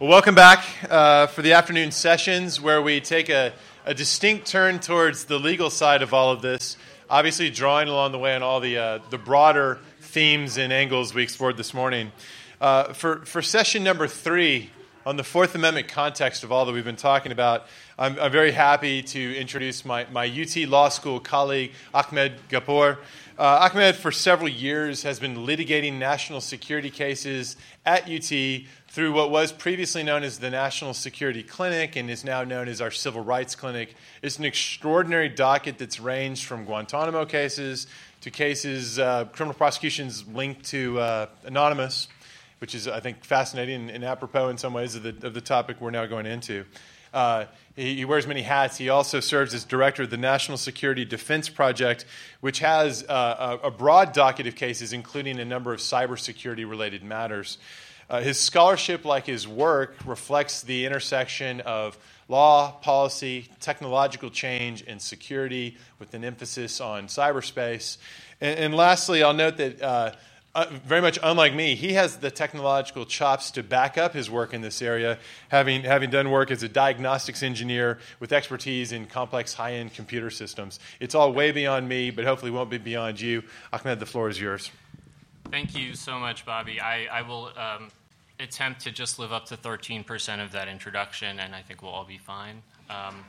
Well, welcome back uh, for the afternoon sessions where we take a, a, distinct turn towards the legal side of all of this, obviously drawing along the way on all the, uh, the broader themes and angles we explored this morning. Uh, for, for session number three, on the Fourth Amendment context of all that we've been talking about, I'm, I'm very happy to introduce my, my UT Law School colleague, Ahmed Ghappour. Uh, Ahmed, for several years, has been litigating national security cases at UT through what was previously known as the National Security Clinic and is now known as our Civil Rights Clinic. It's an extraordinary docket that's ranged from Guantanamo cases to cases, uh, criminal prosecutions linked to uh, Anonymous, which is, I think, fascinating and, apropos in some ways of the, of the topic we're now going into. Uh, he, he, wears many hats. He also serves as director of the National Security Defense Project, which has uh, a, a broad docket of cases, including a number of cybersecurity related matters. Uh, his scholarship, like his work, reflects the intersection of law, policy, technological change, and security, with an emphasis on cyberspace. And, and lastly, I'll note that. Uh, uh, very much unlike me, he has the technological chops to back up his work in this area, having, having done work as a diagnostics engineer with expertise in complex high end computer systems. It's all way beyond me, but hopefully won't be beyond you. Ahmed, the floor is yours. Thank you so much, Bobby. I, I will um, attempt to just live up to 13% of that introduction, and I think we'll all be fine. Um,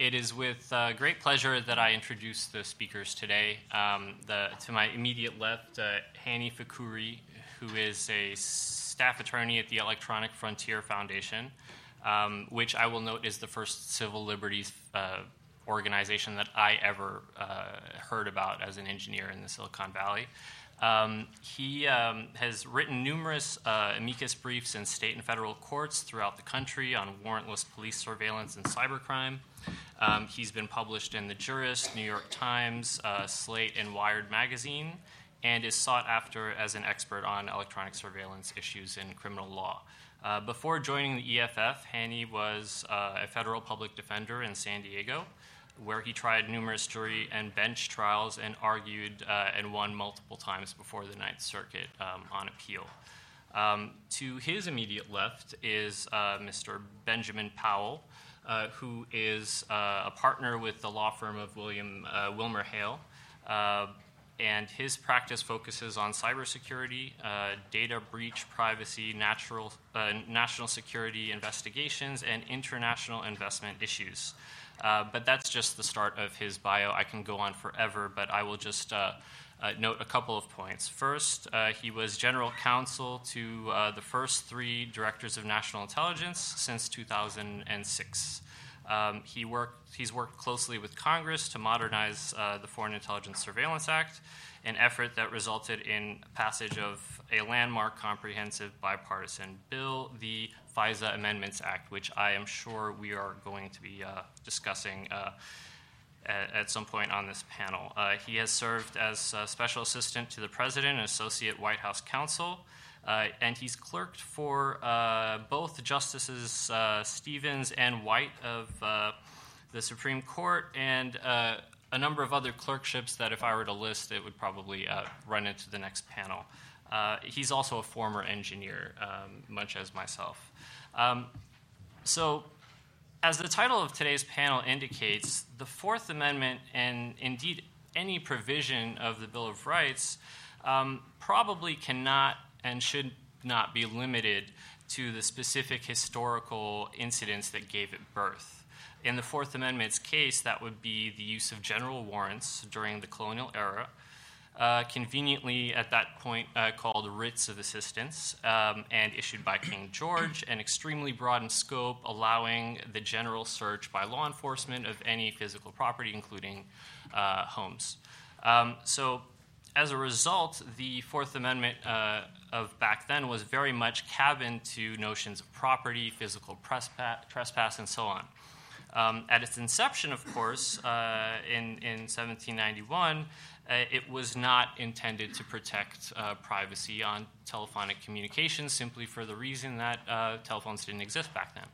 it is with uh, great pleasure that I introduce the speakers today. Um, the, to my immediate left, uh, Hanni Fakhoury, who is a staff attorney at the Electronic Frontier Foundation, um, which I will note is the first civil liberties uh, organization that I ever uh, heard about as an engineer in the Silicon Valley. Um, he um, has written numerous uh, amicus briefs in state and federal courts throughout the country on warrantless police surveillance and cybercrime. Um, he's been published in The Jurist, New York Times, uh, Slate, and Wired magazine, and is sought after as an expert on electronic surveillance issues in criminal law. Uh, before joining the EFF, Hanni was uh, a federal public defender in San Diego where he tried numerous jury and bench trials and argued uh, and won multiple times before the Ninth Circuit um, on appeal. Um, to his immediate left is uh, Mr. Benjamin Powell, uh, who is uh, a partner with the law firm of William uh, WilmerHale. Uh, and his practice focuses on cybersecurity, data breach, privacy, natural, national security investigations, and international investment issues. Uh, but that's just the start of his bio. I can go on forever, but I will just uh, uh, note a couple of points. First, uh, he was general counsel to uh, the first three directors of national intelligence since 2006. Um, he worked, he's worked closely with Congress to modernize the Foreign Intelligence Surveillance Act, an effort that resulted in passage of a landmark comprehensive bipartisan bill, the FISA Amendments Act, which I am sure we are going to be uh, discussing uh, at, at, some point on this panel. Uh, he has served as Special Assistant to the President and Associate White House Counsel. Uh, and he's clerked for uh, both Justices uh, Stevens and White of the Supreme Court and a number of other clerkships that, if I were to list, it would probably run into the next panel. he's also a former engineer, um, much as myself. Um, so, as the title of today's panel indicates, the Fourth Amendment, and indeed any provision of the Bill of Rights, um, probably cannot and should not be limited to the specific historical incidents that gave it birth. In the Fourth Amendment's case, that would be the use of general warrants during the colonial era, uh, conveniently at that point uh, called writs of assistance, um, and issued by King George, and extremely broad in scope, allowing the general search by law enforcement of any physical property, including uh, homes. Um, so, as a result, the Fourth Amendment uh, of back then was very much cabined to notions of property, physical trespass, and so on. Um, at its inception, of course, uh, in, in 1791, uh, it was not intended to protect uh, privacy on telephonic communications simply for the reason that uh, telephones didn't exist back then.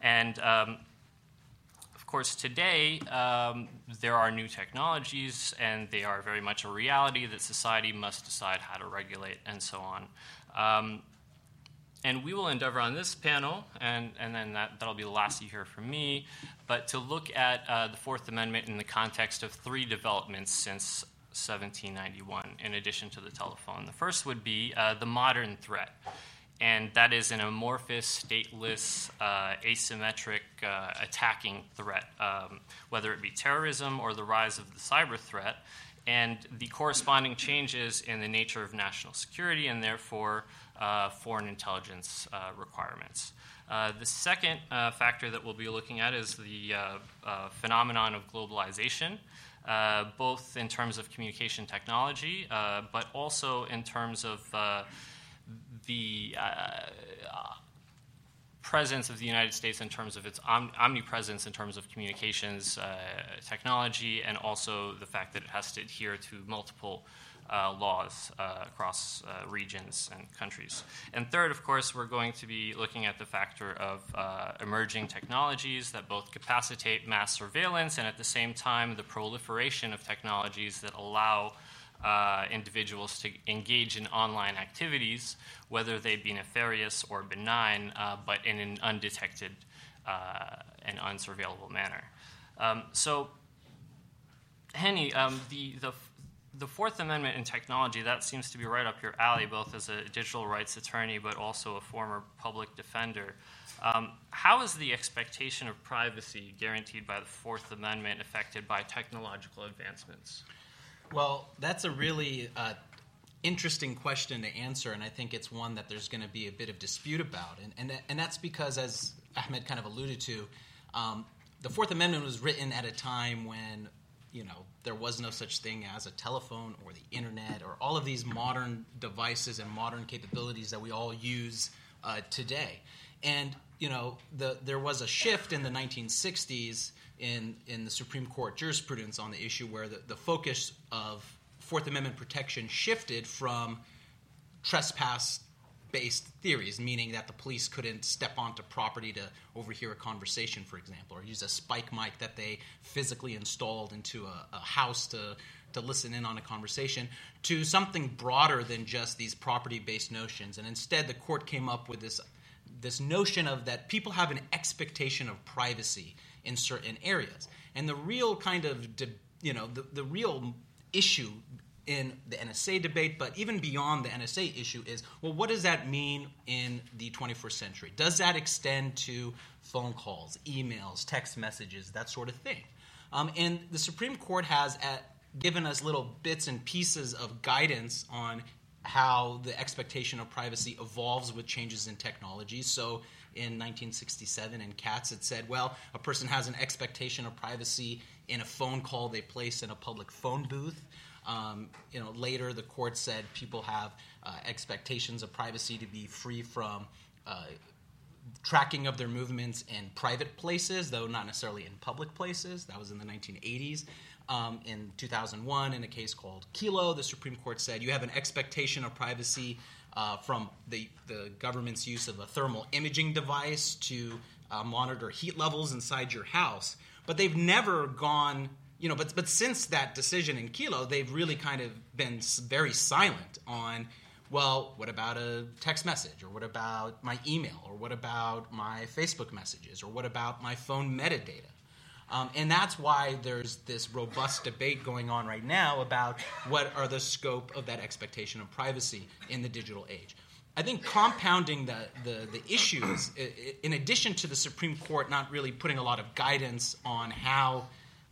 And um, of course, today um, there are new technologies, and they are very much a reality that society must decide how to regulate and so on. Um, and we will endeavor on this panel, and, and then that, that'll be the last you hear from me, but to look at uh, the Fourth Amendment in the context of three developments since 1791, in addition to the telephone. The first would be uh, the modern threat, and that is an amorphous, stateless, uh, asymmetric uh, attacking threat, um, whether it be terrorism or the rise of the cyber threat, and the corresponding changes in the nature of national security and therefore uh, foreign intelligence uh, requirements. Uh, the second uh, factor that we'll be looking at is the phenomenon of globalization. Uh, both in terms of communication technology, uh, but also in terms of uh, the presence of the United States in terms of its om- omnipresence in terms of communications technology, and also the fact that it has to adhere to multiple uh, laws uh, across uh, regions and countries. And third, of course, we're going to be looking at the factor of uh, emerging technologies that both capacitate mass surveillance and at the same time the proliferation of technologies that allow uh, individuals to engage in online activities, whether they be nefarious or benign, uh, but in an undetected and unsurveillable manner. Um, so, Hanni, um, the, the the Fourth Amendment in technology, that seems to be right up your alley, both as a digital rights attorney but also a former public defender. Um, how is the expectation of privacy guaranteed by the Fourth Amendment affected by technological advancements? Well, that's a really uh, interesting question to answer, and I think it's one that there's going to be a bit of dispute about. And, and, and that's because, as Ahmed kind of alluded to, um, the Fourth Amendment was written at a time when you know there was no such thing as a telephone or the internet or all of these modern devices and modern capabilities that we all use uh, today. And you know, the, there was a shift in the 1960s in in the Supreme Court jurisprudence on the issue where the, the focus of Fourth Amendment protection shifted from trespass based theories, meaning that the police couldn't step onto property to overhear a conversation, for example, or use a spike mic that they physically installed into a, a house to, to listen in on a conversation, to something broader than just these property based notions. And instead, the court came up with this, this notion of that people have an expectation of privacy in certain areas. And the real kind of, you know, the, the real issue in the NSA debate, but even beyond the NSA issue is well, what does that mean in the 21st century? Does that extend to phone calls, emails, text messages, that sort of thing? Um, and the Supreme Court has at, given us little bits and pieces of guidance on how the expectation of privacy evolves with changes in technology. So in 1967 in Katz, it said, well, a person has an expectation of privacy in a phone call they place in a public phone booth. Um, you know, later the court said people have uh, expectations of privacy to be free from uh, tracking of their movements in private places, though not necessarily in public places. That was in the 1980s. Um, in 2001, in a case called Kyllo, the Supreme Court said you have an expectation of privacy uh, from the, the government's use of a thermal imaging device to uh, monitor heat levels inside your house. But they've never gone you know, but but since that decision in Kyllo, they've really kind of been very silent on. Well, what about a text message, or what about my email, or what about my Facebook messages, or what about my phone metadata? Um, and that's why there's this robust debate going on right now about what are the scope of that expectation of privacy in the digital age. I think compounding the, the, the, issues, in addition to the Supreme Court not really putting a lot of guidance on how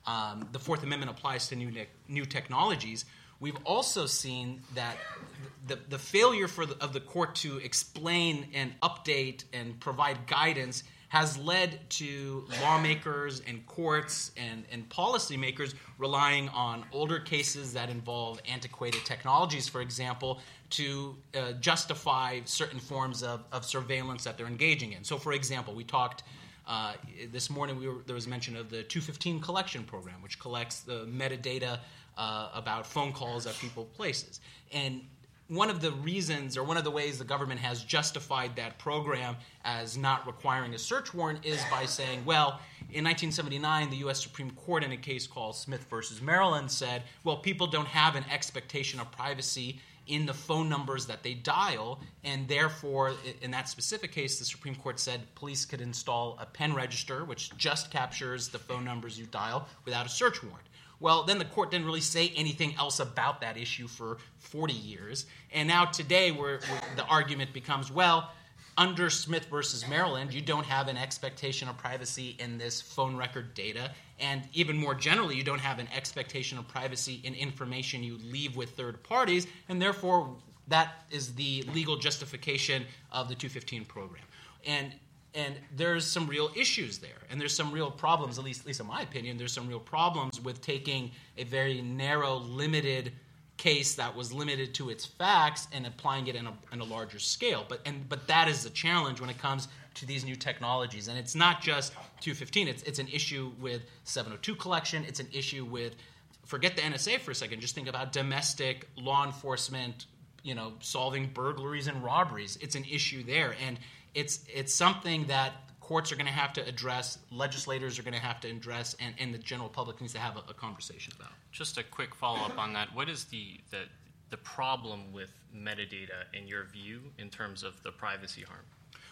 um, the Fourth Amendment applies to new, new technologies, we've also seen that the, the failure for the, of the court to explain and update and provide guidance has led to lawmakers and courts and, and policymakers relying on older cases that involve antiquated technologies, for example, to uh, justify certain forms of, of surveillance that they're engaging in. So, for example, we talked uh, this morning we were, there was mention of the 215 collection program, which collects the metadata uh, about phone calls at people places. And one of the reasons or one of the ways the government has justified that program as not requiring a search warrant is by saying, well, in 1979, the U.S. Supreme Court, in a case called Smith versus Maryland, said, well, people don't have an expectation of privacy in the phone numbers that they dial, and therefore, in that specific case, the Supreme Court said police could install a pen register, which just captures the phone numbers you dial without a search warrant. Well, then the court didn't really say anything else about that issue for 40 years. And now today, where the argument becomes, well, under Smith versus Maryland, you don't have an expectation of privacy in this phone record data. And even more generally, you don't have an expectation of privacy in information you leave with third parties. And therefore, that is the legal justification of the 215 program. And and there's some real issues there and there's some real problems at least, at least in my opinion there's some real problems with taking a very narrow limited case that was limited to its facts and applying it in a, in a larger scale. But, and, but that is a challenge when it comes to these new technologies. And it's not just 215, it's, it's an issue with 702 collection, it's an issue with, forget the NSA for a second, just think about domestic law enforcement, you know, solving burglaries and robberies. It's an issue there. And it's, it's something that courts are going to have to address, legislators are going to have to address, and, and the general public needs to have a, a conversation about. Just a quick follow up on that. What is the, the, the problem with metadata in your view in terms of the privacy harm?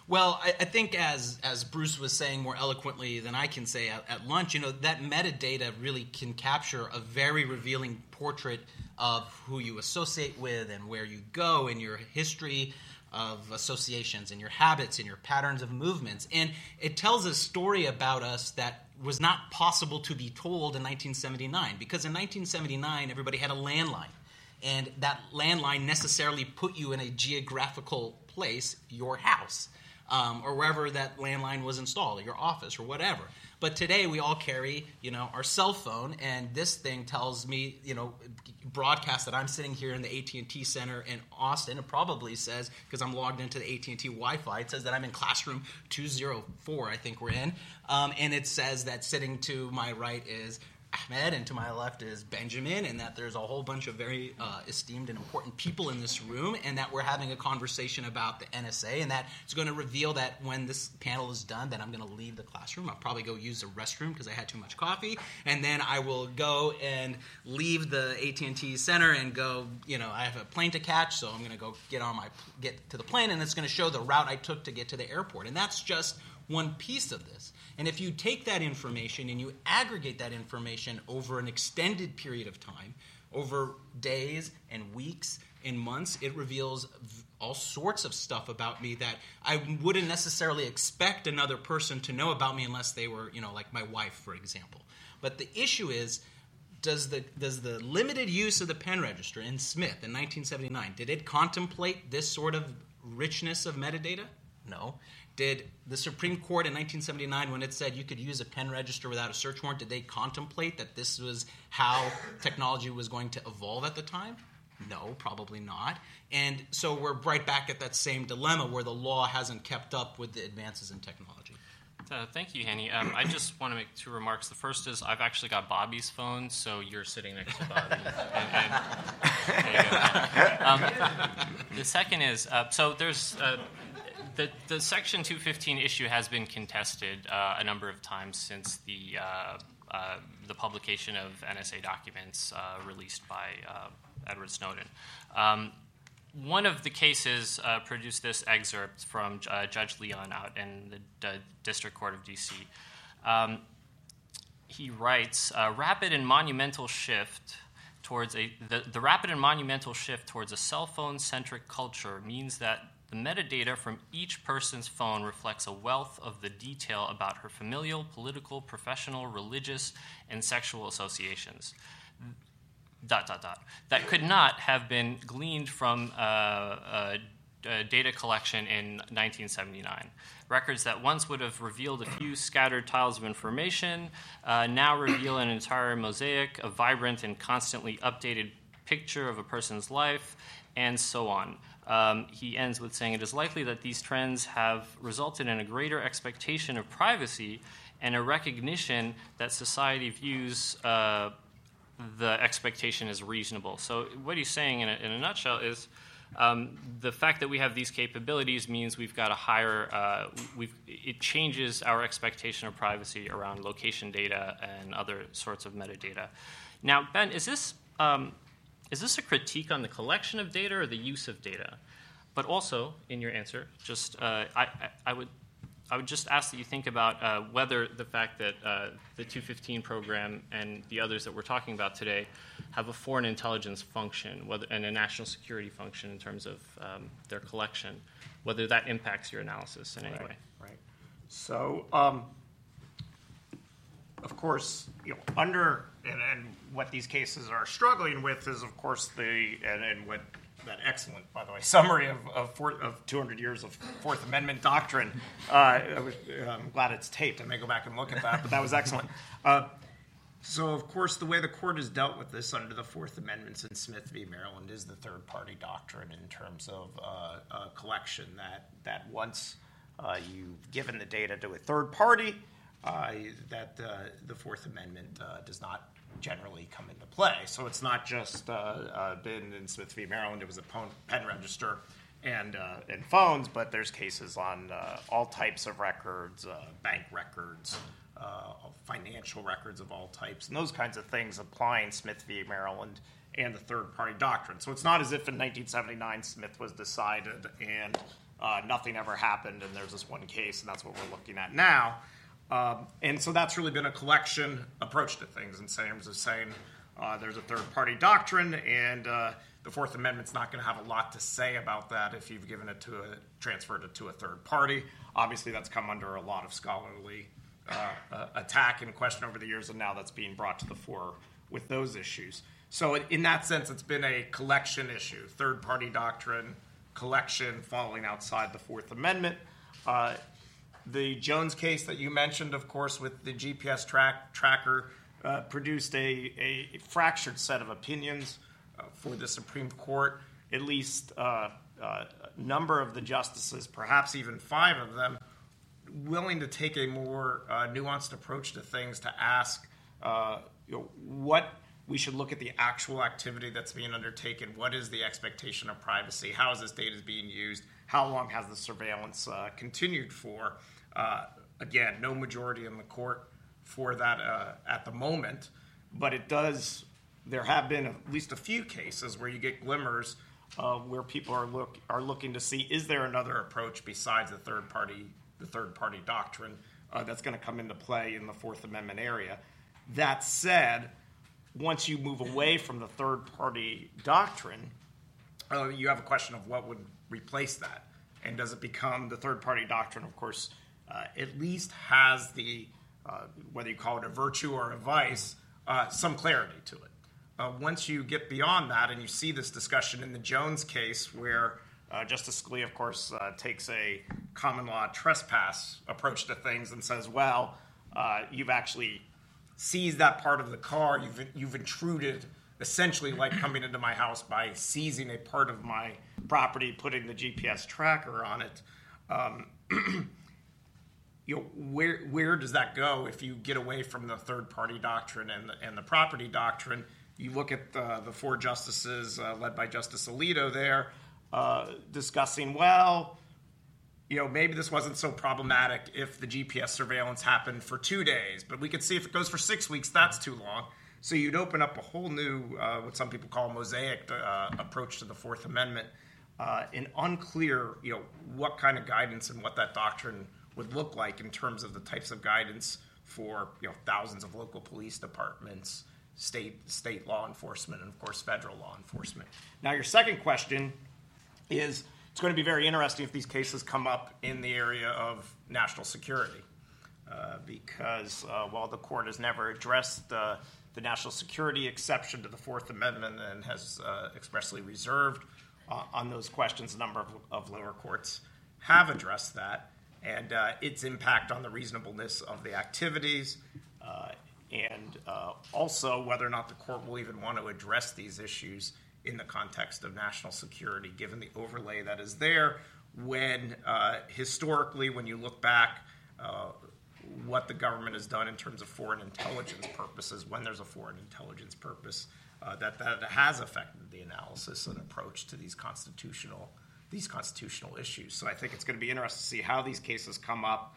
Well, I, I, think as as Bruce was saying more eloquently than I can say at, at, lunch, you know that metadata really can capture a very revealing portrait of who you associate with and where you go in your history of associations and your habits and your patterns of movements. And it tells a story about us that was not possible to be told in 1979 because in 1979 everybody had a landline. And that landline necessarily put you in a geographical place, your house, um, or wherever that landline was installed, your office, or whatever. But today we all carry, you know, our cell phone, and this thing tells me, you know, broadcast that I'm sitting here in the AT&T Center in Austin. It probably says because I'm logged into the AT&T Wi-Fi. It says that I'm in classroom 204. I think we're in, um, and it says that sitting to my right is Ahmed, and to my left is Benjamin, and that there's a whole bunch of very uh, esteemed and important people in this room, and that we're having a conversation about the NSA, and that it's going to reveal that when this panel is done, that I'm going to leave the classroom. I'll probably go use the restroom because I had too much coffee, and then I will go and leave the AT&T Center and go. You know, I have a plane to catch, so I'm going to go get on my get to the plane, and it's going to show the route I took to get to the airport, and that's just one piece of this. And if you take that information and you aggregate that information over an extended period of time, over days and weeks and months, it reveals all sorts of stuff about me that I wouldn't necessarily expect another person to know about me unless they were, you know, like my wife, for example. But the issue is, does the does the limited use of the pen register in Smith in 1979 did it contemplate this sort of richness of metadata? No. Did the Supreme Court in 1979, when it said you could use a pen register without a search warrant, did they contemplate that this was how technology was going to evolve at the time? No, probably not. And so we're right back at that same dilemma where the law hasn't kept up with the advances in technology. Uh, thank you, Hanni. Um, I just want to make two remarks. The first is I've actually got Bobby's phone, so you're sitting next to Bobby. and, and, um, the second is uh, so there's uh, the, the Section 215 issue has been contested uh, a number of times since the, uh, uh, the publication of NSA documents uh, released by uh, Edward Snowden. Um, one of the cases uh, produced this excerpt from Judge Leon out in the District Court of D.C. Um, he writes, "Rapid and monumental shift." towards a the, the, rapid and monumental shift towards a cell phone centric culture means that the metadata from each person's phone reflects a wealth of the detail about her familial, political, professional, religious, and sexual associations. Dot, dot, dot. That could not have been gleaned from uh, uh, data collection in 1979. Records that once would have revealed a few scattered tiles of information uh, now reveal an entire mosaic, a vibrant and constantly updated picture of a person's life, and so on. Um, he ends with saying, It is likely that these trends have resulted in a greater expectation of privacy and a recognition that society views uh, the expectation as reasonable. So, what he's saying in a, in a nutshell is um, the fact that we have these capabilities means we've got a higher, uh, it changes our expectation of privacy around location data and other sorts of metadata. Now, Ben, is this. Um, is this a critique on the collection of data or the use of data? But also, in your answer, just uh, I, I, would I would just ask that you think about uh, whether the fact that uh, the 215 program and the others that we're talking about today have a foreign intelligence function whether, and a national security function in terms of um, their collection, whether that impacts your analysis in any right, way. Right. So, um, of course, you know, under and, and what these cases are struggling with is, of course, the and, and what that excellent, by the way, summary of of, four, of 200 years of Fourth Amendment doctrine. Uh, I I'm glad it's taped. I may go back and look at that, but that was excellent. Uh, so, of course, the way the court has dealt with this under the Fourth Amendments in Smith v. Maryland is the third-party doctrine in terms of uh, uh, collection. That that once uh, you've given the data to a third party, that uh, the Fourth Amendment uh, does not generally come into play. So it's not just been in Smith v. Maryland; it was a pen register and and phones, but there's cases on all types of records, bank records uh, financial records of all types, and those kinds of things applying Smith v. Maryland and the third party doctrine. So it's not as if in 1979 Smith was decided and uh, nothing ever happened, and there's this one case, and that's what we're looking at now. Um, and so that's really been a collection approach to things in terms of saying uh, there's a third party doctrine, and uh, the Fourth Amendment's not going to have a lot to say about that if you've given it to a transferred it to a third party. Obviously, that's come under a lot of scholarly uh, attack and question over the years, and now that's being brought to the fore with those issues. So, in that sense, it's been a collection issue, third party doctrine, collection falling outside the Fourth Amendment. Uh, the Jones case that you mentioned, of course, with the GPS track, tracker, uh, produced a, a, fractured set of opinions uh, for the Supreme Court. At least uh, a number of the justices, perhaps even five of them, willing to take a more uh, nuanced approach to things to ask uh, you know, what we should look at the actual activity that's being undertaken. What is the expectation of privacy? How is this data being used? How long has the surveillance uh, continued for? Uh, again, no majority in the court for that uh, at the moment, but it does. There have been at least a few cases where you get glimmers where people are look are looking to see is there another approach besides the third party the third party doctrine uh, that's going to come into play in the Fourth Amendment area. That said, once you move away from the third party doctrine, uh, you have a question of what would replace that. And does it become the third party doctrine, of course, uh, at least has the, uh, whether you call it a virtue or a vice, uh, some clarity to it. Uh, once you get beyond that and you see this discussion in the Jones case where uh, Justice Scalia, of course, uh, takes a common law trespass approach to things and says, well, you've actually seized that part of the car, you've, you've intruded essentially like coming into my house by seizing a part of my property, putting the GPS tracker on it. Um, you know, where where does that go if you get away from the third party doctrine and the, and the property doctrine? You look at the, the four justices uh, led by Justice Alito there uh, discussing, well, you know, maybe this wasn't so problematic if the GPS surveillance happened for two days, but we could see if it goes for six weeks, that's too long. So you'd open up a whole new, uh, what some people call mosaic uh, approach to the Fourth Amendment, uh, and unclear, you know, what kind of guidance and what that doctrine would look like in terms of the types of guidance for you know thousands of local police departments, state state law enforcement, and of course federal law enforcement. Now, your second question is it's going to be very interesting if these cases come up in the area of national security. Uh, because uh, while the court has never addressed the, the, national security exception to the Fourth Amendment and has uh, expressly reserved uh, on those questions, a number of, of, lower courts have addressed that and uh, its impact on the reasonableness of the activities, uh, and also whether or not the court will even want to address these issues in the context of national security, given the overlay that is there. When uh, historically, when you look back, uh, what the government has done in terms of foreign intelligence purposes, when there's a foreign intelligence purpose, uh, that that has affected the analysis and approach to these constitutional these constitutional issues. So I think it's going to be interesting to see how these cases come up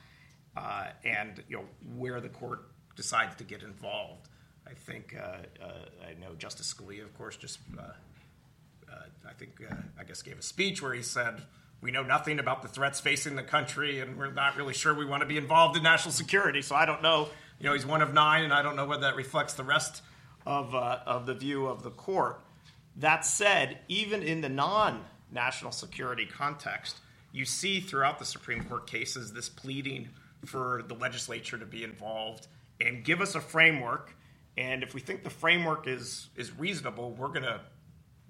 uh, and you know where the court decides to get involved I think uh, uh, I know Justice Scalia, of course, just uh, uh, I think uh, I guess gave a speech where he said we know nothing about the threats facing the country, and we're not really sure we want to be involved in national security. So I don't know. You know, he's one of nine, and I don't know whether that reflects the rest of of the view of the court. That said, even in the non-national security context, you see throughout the Supreme Court cases this pleading for the legislature to be involved and give us a framework. And if we think the framework is is reasonable, we're going to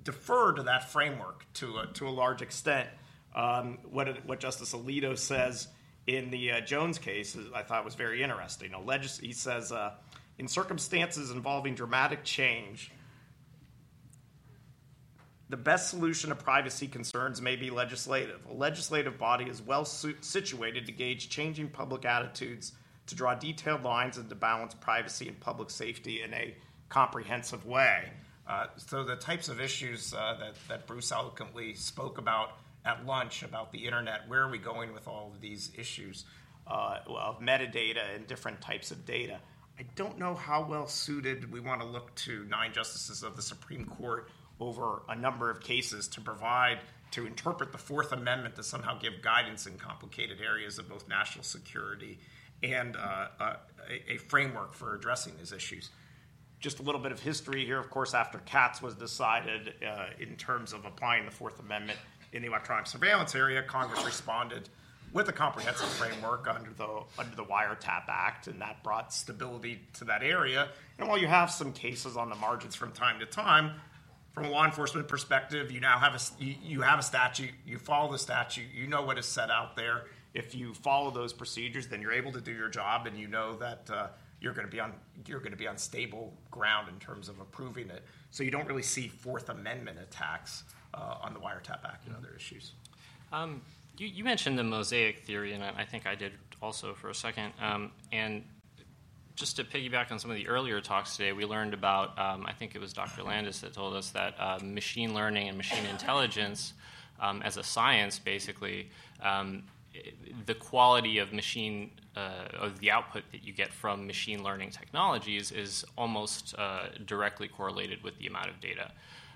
defer to that framework to a, to a large extent. Um, what, what Justice Alito says in the uh, Jones case, I thought was very interesting. Legis- he says, uh, in circumstances involving dramatic change, the best solution to privacy concerns may be legislative. A legislative body is well su- situated to gauge changing public attitudes, to draw detailed lines, and to balance privacy and public safety in a comprehensive way. Uh, so, the types of issues uh, that, that Bruce eloquently spoke about at lunch about the internet, where are we going with all of these issues uh, of metadata and different types of data? I don't know how well suited we want to look to nine justices of the Supreme Court over a number of cases to provide to interpret the Fourth Amendment to somehow give guidance in complicated areas of both national security and uh, a, a, framework for addressing these issues. Just a little bit of history here, of course, after Katz was decided uh, in terms of applying the Fourth Amendment in the electronic surveillance area, Congress responded with a comprehensive framework under the under the Wiretap Act, and that brought stability to that area. And while you have some cases on the margins from time to time, from a law enforcement perspective, you now have a you, you have a statute. You follow the statute. You know what is set out there. If you follow those procedures, then you're able to do your job, and you know that uh, you're going to be on you're going to be on stable ground in terms of approving it. So you don't really see Fourth Amendment attacks uh, on the Wiretap Act and other issues. Um, you, you, mentioned the mosaic theory, and I think I did also for a second. Um, and just to piggyback on some of the earlier talks today, we learned about, um, I think it was Dr. Landis that told us that uh, machine learning and machine intelligence um, as a science, basically, um, the quality of machine, uh, of the output that you get from machine learning technologies is almost uh, directly correlated with the amount of data.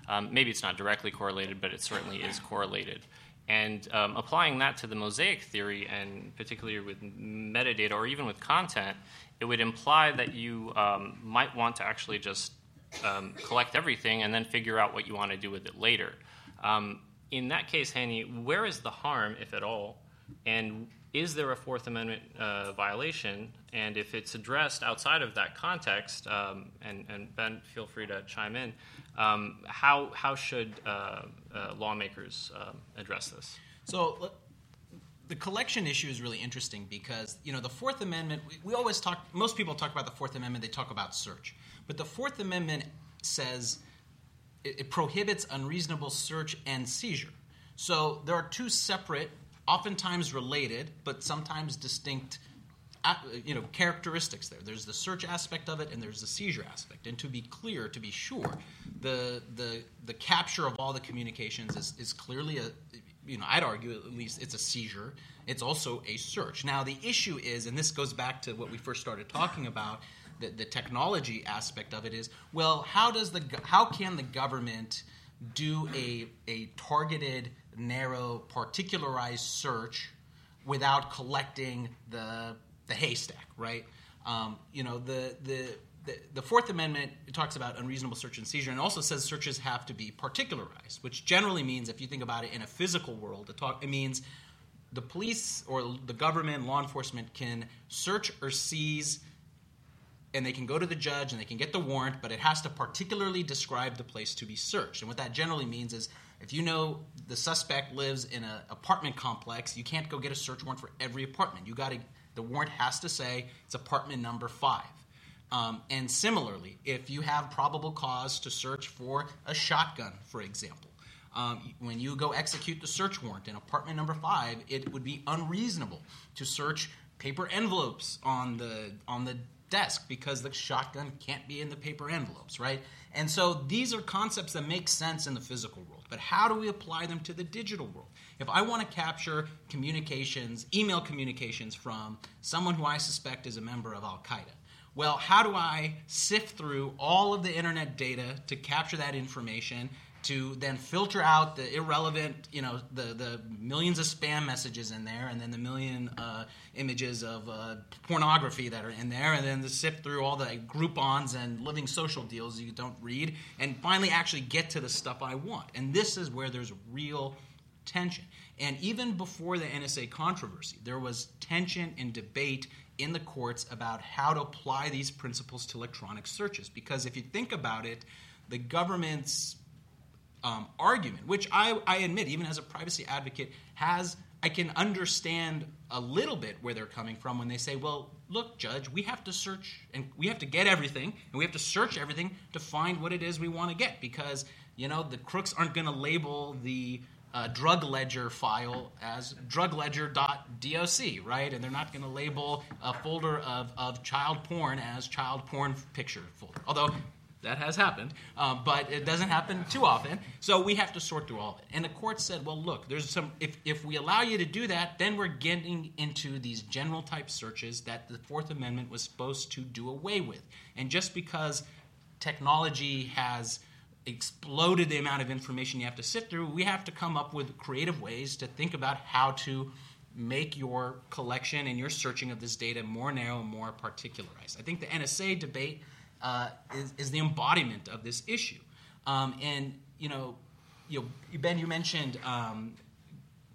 Um, maybe it's not directly correlated, but it certainly is correlated. And um, applying that to the mosaic theory, and particularly with metadata or even with content, it would imply that you um, might want to actually just um, collect everything and then figure out what you want to do with it later. Um, in that case, Hanni, where is the harm, if at all? And is there a Fourth Amendment uh, violation? And if it's addressed outside of that context, um, and, and, Ben, feel free to chime in, um, how, how should uh, uh, lawmakers um, address this? So the collection issue is really interesting because you know the Fourth Amendment. We, we, always talk. Most people talk about the Fourth Amendment. They talk about search, but the Fourth Amendment says it, it prohibits unreasonable search and seizure. So there are two separate, oftentimes related, but sometimes distinct. Uh, you know characteristics there. There's the search aspect of it, and there's the seizure aspect. And to be clear, to be sure, the the the capture of all the communications is, is clearly a you know, I'd argue at least it's a seizure. It's also a search. Now, the issue is, and this goes back to what we first started talking about, the, the technology aspect of it is, well, how does the how can the government do a a targeted, narrow, particularized search without collecting the the haystack, right? Um, you know, the the the, the Fourth Amendment talks about unreasonable search and seizure and also says searches have to be particularized, which generally means, if you think about it in a physical world, it, talk, it means the police or the government, law enforcement can search or seize and they can go to the judge and they can get the warrant, but it has to particularly describe the place to be searched. And what that generally means is if you know the suspect lives in an apartment complex, you can't go get a search warrant for every apartment. You got to the warrant has to say it's apartment number five. Um, and similarly, if you have probable cause to search for a shotgun, for example, um, when you go execute the search warrant in apartment number five, it would be unreasonable to search paper envelopes on the on the desk because the shotgun can't be in the paper envelopes, right? And so these are concepts that make sense in the physical world, but how do we apply them to the digital world? If I want to capture communications, email communications from someone who I suspect is a member of Al Qaeda, well, how do I sift through all of the internet data to capture that information? To then filter out the irrelevant, you know, the, the millions of spam messages in there, and then the million uh, images of uh, pornography that are in there, and then to sift through all the Groupons and LivingSocial deals you don't read, and finally actually get to the stuff I want. And this is where there's real tension. And even before the NSA controversy, there was tension and debate in the courts about how to apply these principles to electronic searches. Because if you think about it, the government's um, argument, which I, I admit, even as a privacy advocate, has I can understand a little bit where they're coming from when they say, well, look, judge, we have to search and we have to get everything and we have to search everything to find what it is we want to get because, you know, the crooks aren't going to label the uh, drug ledger file as drugledger.doc, right? And they're not going to label a folder of, of child porn as child porn picture folder. Although that has happened, um, but it doesn't happen too often. So we have to sort through all of it. And the court said, well, look, there's some. If if we allow you to do that, then we're getting into these general type searches that the Fourth Amendment was supposed to do away with. And just because technology has exploded the amount of information you have to sift through, we have to come up with creative ways to think about how to make your collection and your searching of this data more narrow and more particularized. I think the NSA debate uh, is, is, the embodiment of this issue. Um, and you know, you know, Ben, you mentioned um,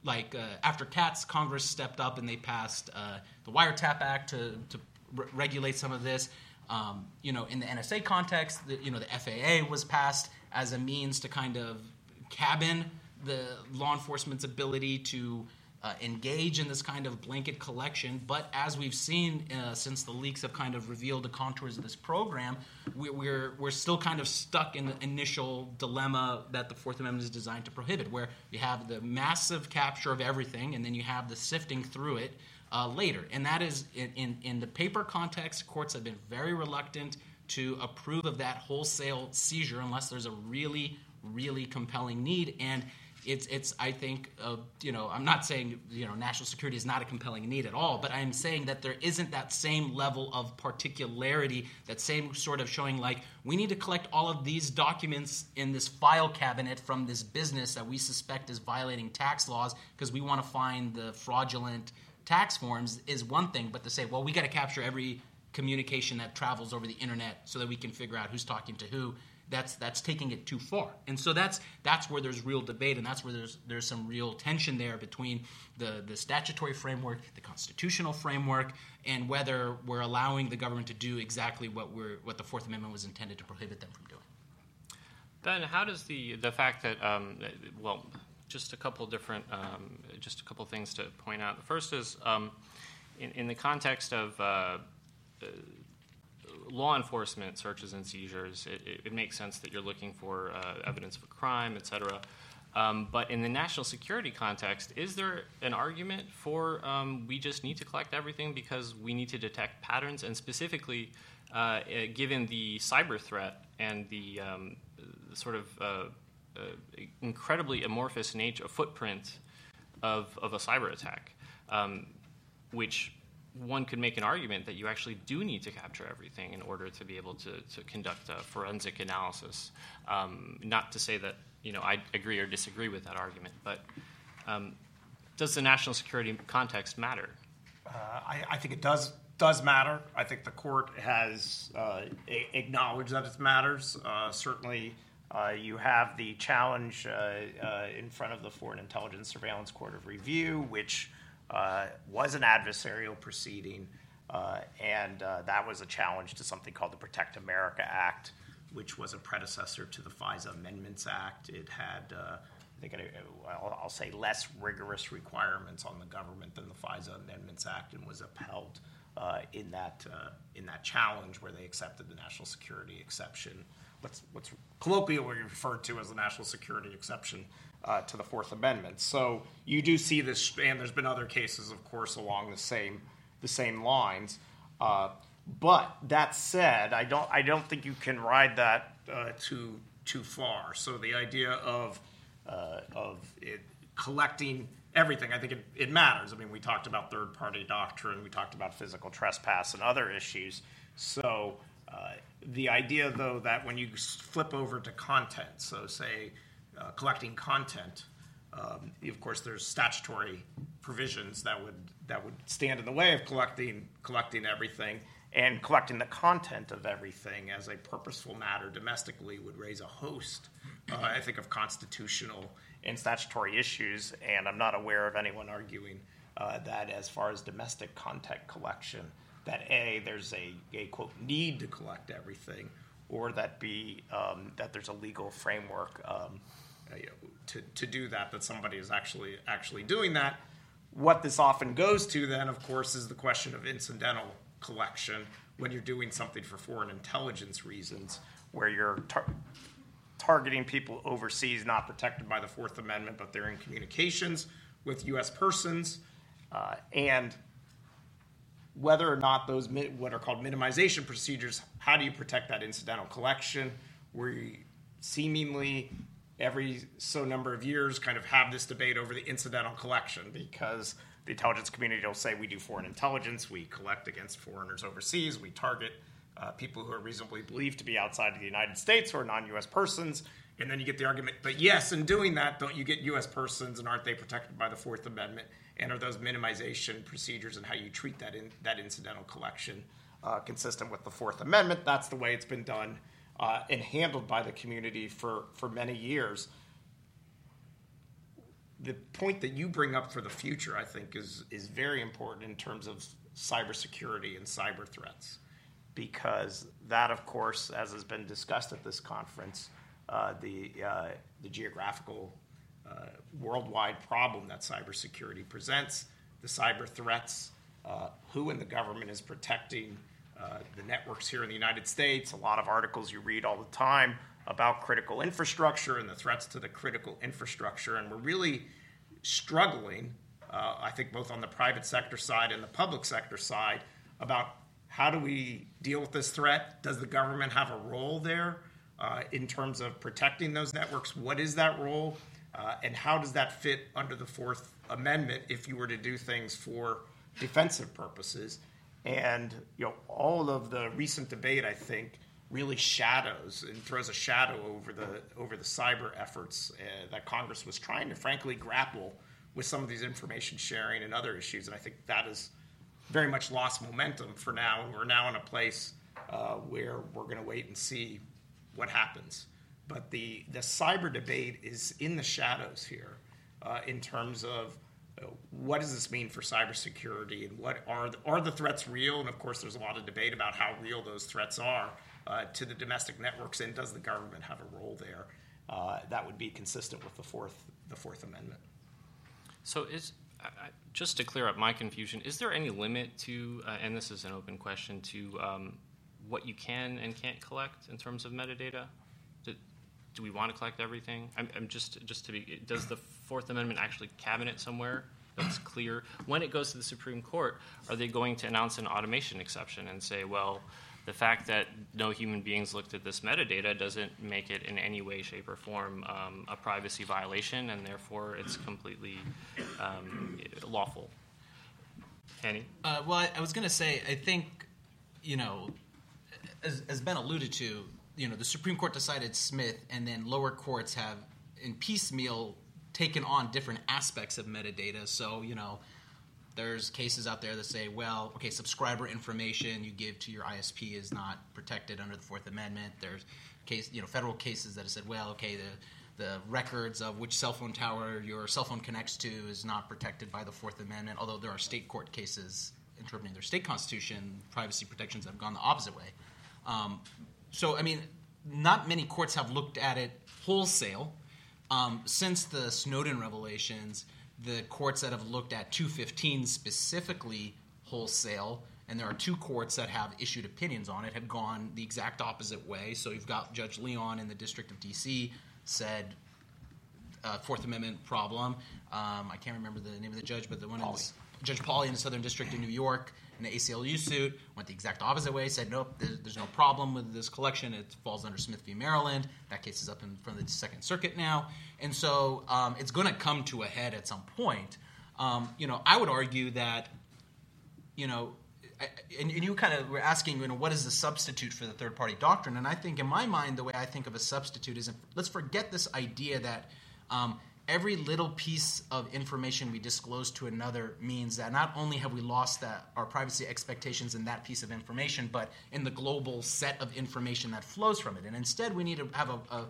like uh, after Katz, Congress stepped up and they passed uh, the Wiretap Act to, to re- regulate some of this. Um, you know, in the NSA context, the, you know, the FAA was passed as a means to kind of cabin the law enforcement's ability to uh, engage in this kind of blanket collection. But as we've seen uh, since the leaks have kind of revealed the contours of this program, we, we're, we're still kind of stuck in the initial dilemma that the Fourth Amendment is designed to prohibit, where you have the massive capture of everything and then you have the sifting through it uh, later. And that is, in, in, in the paper context, courts have been very reluctant to approve of that wholesale seizure unless there's a really, really compelling need. And it's, it's I think, uh, you know, I'm not saying, you know, national security is not a compelling need at all, but I'm saying that there isn't that same level of particularity, that same sort of showing like, we need to collect all of these documents in this file cabinet from this business that we suspect is violating tax laws because we want to find the fraudulent tax forms is one thing, but to say, well, we got to capture every communication that travels over the internet so that we can figure out who's talking to who that's that's taking it too far. And so that's that's where there's real debate and that's where there's there's some real tension there between the the statutory framework the constitutional framework and whether we're allowing the government to do exactly what we're what the fourth amendment was intended to prohibit them from doing. Then how does the the fact that um, well just a couple different um, just a couple things to point out. The first is um, in, in, the context of uh, law enforcement searches and seizures, it, it, makes sense that you're looking for uh, evidence of a crime, et cetera. Um, but in the national security context, is there an argument for um, we just need to collect everything because we need to detect patterns? And specifically, uh, eh, given the cyber threat and the, um, sort of uh, uh, incredibly amorphous nature, of footprint of, of a cyber attack, um, which one could make an argument that you actually do need to capture everything in order to be able to, to conduct a forensic analysis. Um, not to say that you know I agree or disagree with that argument, but um, does the national security context matter? Uh, I, I, think it does does matter. I think the court has uh, a- acknowledged that it matters. Uh, certainly. Uh, you have the challenge uh, uh, in front of the Foreign Intelligence Surveillance Court of Review, which was an adversarial proceeding, uh, and uh, that was a challenge to something called the Protect America Act, which was a predecessor to the FISA Amendments Act. It had, I think, I'll, say, less rigorous requirements on the government than the FISA Amendments Act, and was upheld uh, in that uh, in that challenge where they accepted the national security exception. What's colloquially referred to as the national security exception uh, to the Fourth Amendment. So you do see this, and there's been other cases, of course, along the same the same lines. Uh, but that said, I don't I don't think you can ride that uh, too too far. So the idea of uh, of collecting everything, I think it, it matters. I mean, we talked about third party doctrine, we talked about physical trespass and other issues. So, uh, the idea, though, that when you flip over to content, so say uh, collecting content, um, of course, there's statutory provisions that would that would stand in the way of collecting collecting everything and collecting the content of everything as a purposeful matter domestically would raise a host, uh, I think, of constitutional and statutory issues. And I'm not aware of anyone arguing uh, that as far as domestic content collection, that A, there's a, a quote, need to collect everything, or that B, um, that there's a legal framework um, uh, to, to do that, that somebody is actually actually doing that. What this often goes to then, of course, is the question of incidental collection when you're doing something for foreign intelligence reasons, where you're tar- targeting people overseas not protected by the Fourth Amendment, but they're in communications with U.S. persons, uh, and whether or not those what are called minimization procedures, how do you protect that incidental collection? Where you seemingly every so number of years kind of have this debate over the incidental collection because the intelligence community will say we do foreign intelligence, we collect against foreigners overseas, we target uh, people who are reasonably believed to be outside of the United States or non-U.S. persons, and then you get the argument, but yes, in doing that, don't you get U.S. persons, and aren't they protected by the Fourth Amendment? And are those minimization procedures and how you treat that in, that incidental collection uh, consistent with the Fourth Amendment? That's the way it's been done uh, and handled by the community for for many years. The point that you bring up for the future, I think, is is very important in terms of cybersecurity and cyber threats, because that, of course, as has been discussed at this conference, uh, the uh, the geographical uh, worldwide problem that cybersecurity presents, the cyber threats, uh, who in the government is protecting the networks here in the United States. A lot of articles you read all the time about critical infrastructure and the threats to the critical infrastructure. And we're really struggling, uh, I think, both on the private sector side and the public sector side, about how do we deal with this threat? Does the government have a role there uh, in terms of protecting those networks? What is that role? Uh, and how does that fit under the Fourth Amendment if you were to do things for defensive purposes? And you know, all of the recent debate, I think, really shadows and throws a shadow over the over the cyber efforts uh, that Congress was trying to, frankly, grapple with some of these information sharing and other issues. And I think that has very much lost momentum for now. And we're now in a place uh, where we're going to wait and see what happens. But the the cyber debate is in the shadows here, uh, in terms of what does this mean for cybersecurity and what are the, are the threats real? And of course, there's a lot of debate about how real those threats are uh, to the domestic networks, and does the government have a role there? Uh, that would be consistent with the fourth the Fourth Amendment. So is just to clear up my confusion, is there any limit to, uh, and this is an open question, to um, what you can and can't collect in terms of metadata? Do, we want to collect everything? I'm, I'm, just just to be. Does the Fourth Amendment actually cabinet somewhere that's clear? When it goes to the Supreme Court, are they going to announce an automation exception and say, well? the fact that no human beings looked at this metadata doesn't make it in any way, shape, or form um, a privacy violation, and therefore it's completely um, lawful. Hanni? Uh, well, I, I was going to say, I think, you know, as, as Ben alluded to, you know, the Supreme Court decided Smith, and then lower courts have, in piecemeal, taken on different aspects of metadata. So, you know, there's cases out there that say, well, okay, subscriber information you give to your ISP is not protected under the Fourth Amendment. There's case, you know, federal cases that have said, well, okay, the the records of which cell phone tower your cell phone connects to is not protected by the Fourth Amendment. Although there are state court cases interpreting their state constitution, privacy protections have gone the opposite way. Um, so, I mean, not many courts have looked at it wholesale. Um, since the Snowden revelations, the courts that have looked at 215 specifically wholesale, and there are two courts that have issued opinions on it, have gone the exact opposite way. So you've got Judge Leon in the District of D.C. said uh, Fourth Amendment problem. Um, I can't remember the name of the judge, but the one Pauley. is Judge Pauley in the Southern District of New York in the ACLU suit went the exact opposite way. Said nope, there's, there's no problem with this collection. It falls under Smith v. Maryland. That case is up in front of the Second Circuit now, and so um, it's going to come to a head at some point. Um, you know, I would argue that you know and, you kind of were asking, you know, what is the substitute for the third party doctrine? And I think, in my mind, the way I think of a substitute is let's forget this idea that um, every little piece of information we disclose to another means that not only have we lost that our privacy expectations in that piece of information, but in the global set of information that flows from it. And instead, we need to have a, a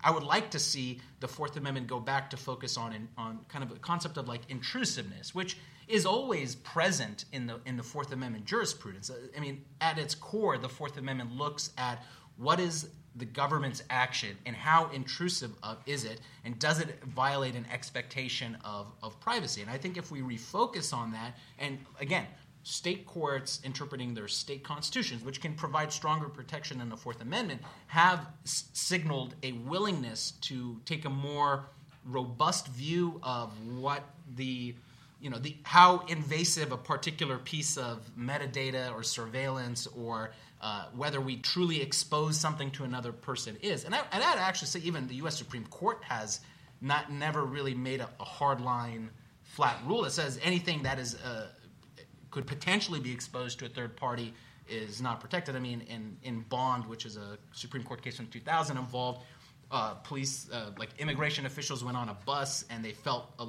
I would like to see the Fourth Amendment go back to focus on on kind of a concept of like intrusiveness, which is always present in the in the Fourth Amendment jurisprudence. I mean, at its core, the Fourth Amendment looks at what is the government's action and how intrusive of is it, and does it violate an expectation of, of privacy? And I think if we refocus on that, and again, state courts interpreting their state constitutions, which can provide stronger protection than the Fourth Amendment, have s- signaled a willingness to take a more robust view of what the you know the, how invasive a particular piece of metadata or surveillance or uh, whether we truly expose something to another person is. And, I, and i'd actually say even the u.s supreme court has not never really made a, a hard line flat rule that says anything that is uh, could potentially be exposed to a third party is not protected. I mean in, in Bond which is a supreme court case from 2000 involved uh, police, uh, like immigration officials, went on a bus and they felt a,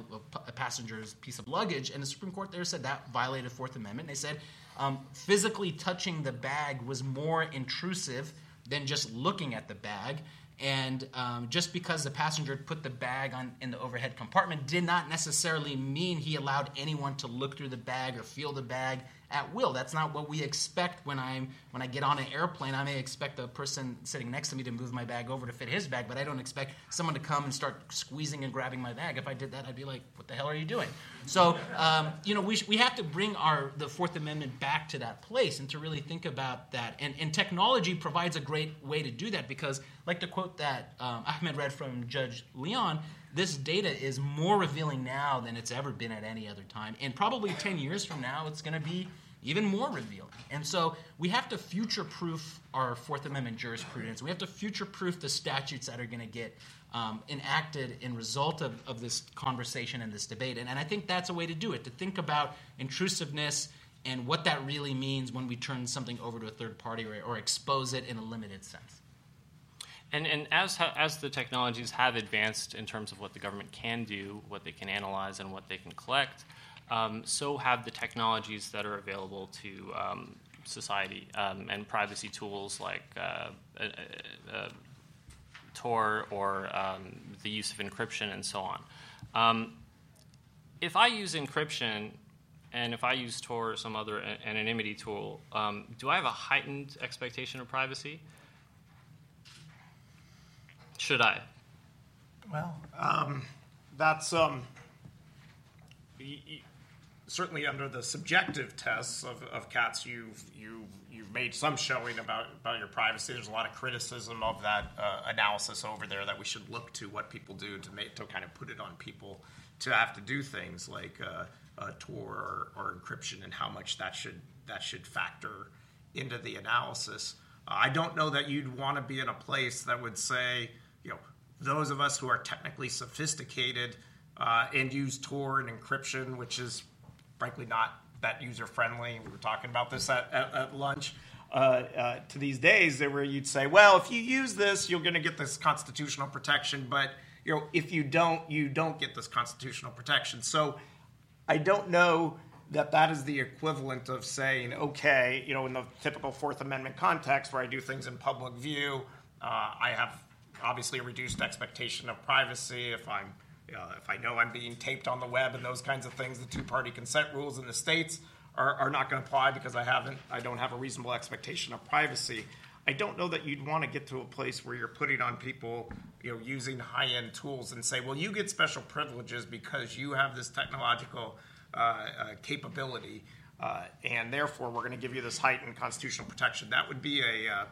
a, passenger's piece of luggage, and the Supreme Court there said that violated Fourth Amendment. They said um, physically touching the bag was more intrusive than just looking at the bag, and um, just because the passenger put the bag on in the overhead compartment did not necessarily mean he allowed anyone to look through the bag or feel the bag at will. That's not what we expect when I'm when I get on an airplane. I may expect the person sitting next to me to move my bag over to fit his bag, but I don't expect someone to come and start squeezing and grabbing my bag. If I did that, I'd be like, "What the hell are you doing?" So, um, you know, we, sh- we have to bring our the Fourth Amendment back to that place and to really think about that. And, and technology provides a great way to do that because, like the quote that um, Ahmed read from Judge Leon, this data is more revealing now than it's ever been at any other time. And probably 10 years from now, it's going to be even more revealing. And so we have to future proof our Fourth Amendment jurisprudence. We have to future proof the statutes that are going to get um, enacted in result of, of this conversation and this debate. And, and I think that's a way to do it, to think about intrusiveness and what that really means when we turn something over to a third party or, or expose it in a limited sense. And, and as, as the technologies have advanced in terms of what the government can do, what they can analyze, and what they can collect, um, so have the technologies that are available to um, society um, and privacy tools like uh, uh, uh, Tor or um, the use of encryption and so on. Um, if I use encryption and if I use Tor or some other anonymity tool, um, do I have a heightened expectation of privacy? Should I? Well, um, that's um, y- y- certainly under the subjective tests of, of Katz. You've you you've made some showing about about your privacy. There's a lot of criticism of that uh, analysis over there that we should look to what people do to make to kind of put it on people to have to do things like uh, uh, Tor or, or encryption and how much that should that should factor into the analysis. I don't know that you'd want to be in a place that would say you know, those of us who are technically sophisticated uh, and use Tor and encryption, which is frankly not that user friendly. We were talking about this at, at, at lunch. Uh, uh, to these days, where you'd say, well, if you use this, you're going to get this constitutional protection, but you know, if you don't, you don't get this constitutional protection. So, I don't know that that is the equivalent of saying, okay, you know, in the typical Fourth Amendment context where I do things in public view, uh, I have obviously a reduced expectation of privacy if I'm if I know I'm being taped on the web and those kinds of things, the two-party consent rules in the states are, are not going to apply because I haven't I don't have a reasonable expectation of privacy. I don't know that you'd want to get to a place where you're putting on people, you know, using high-end tools and say, well, you get special privileges because you have this technological uh, uh, capability, uh, and therefore we're going to give you this heightened constitutional protection. That would be a uh,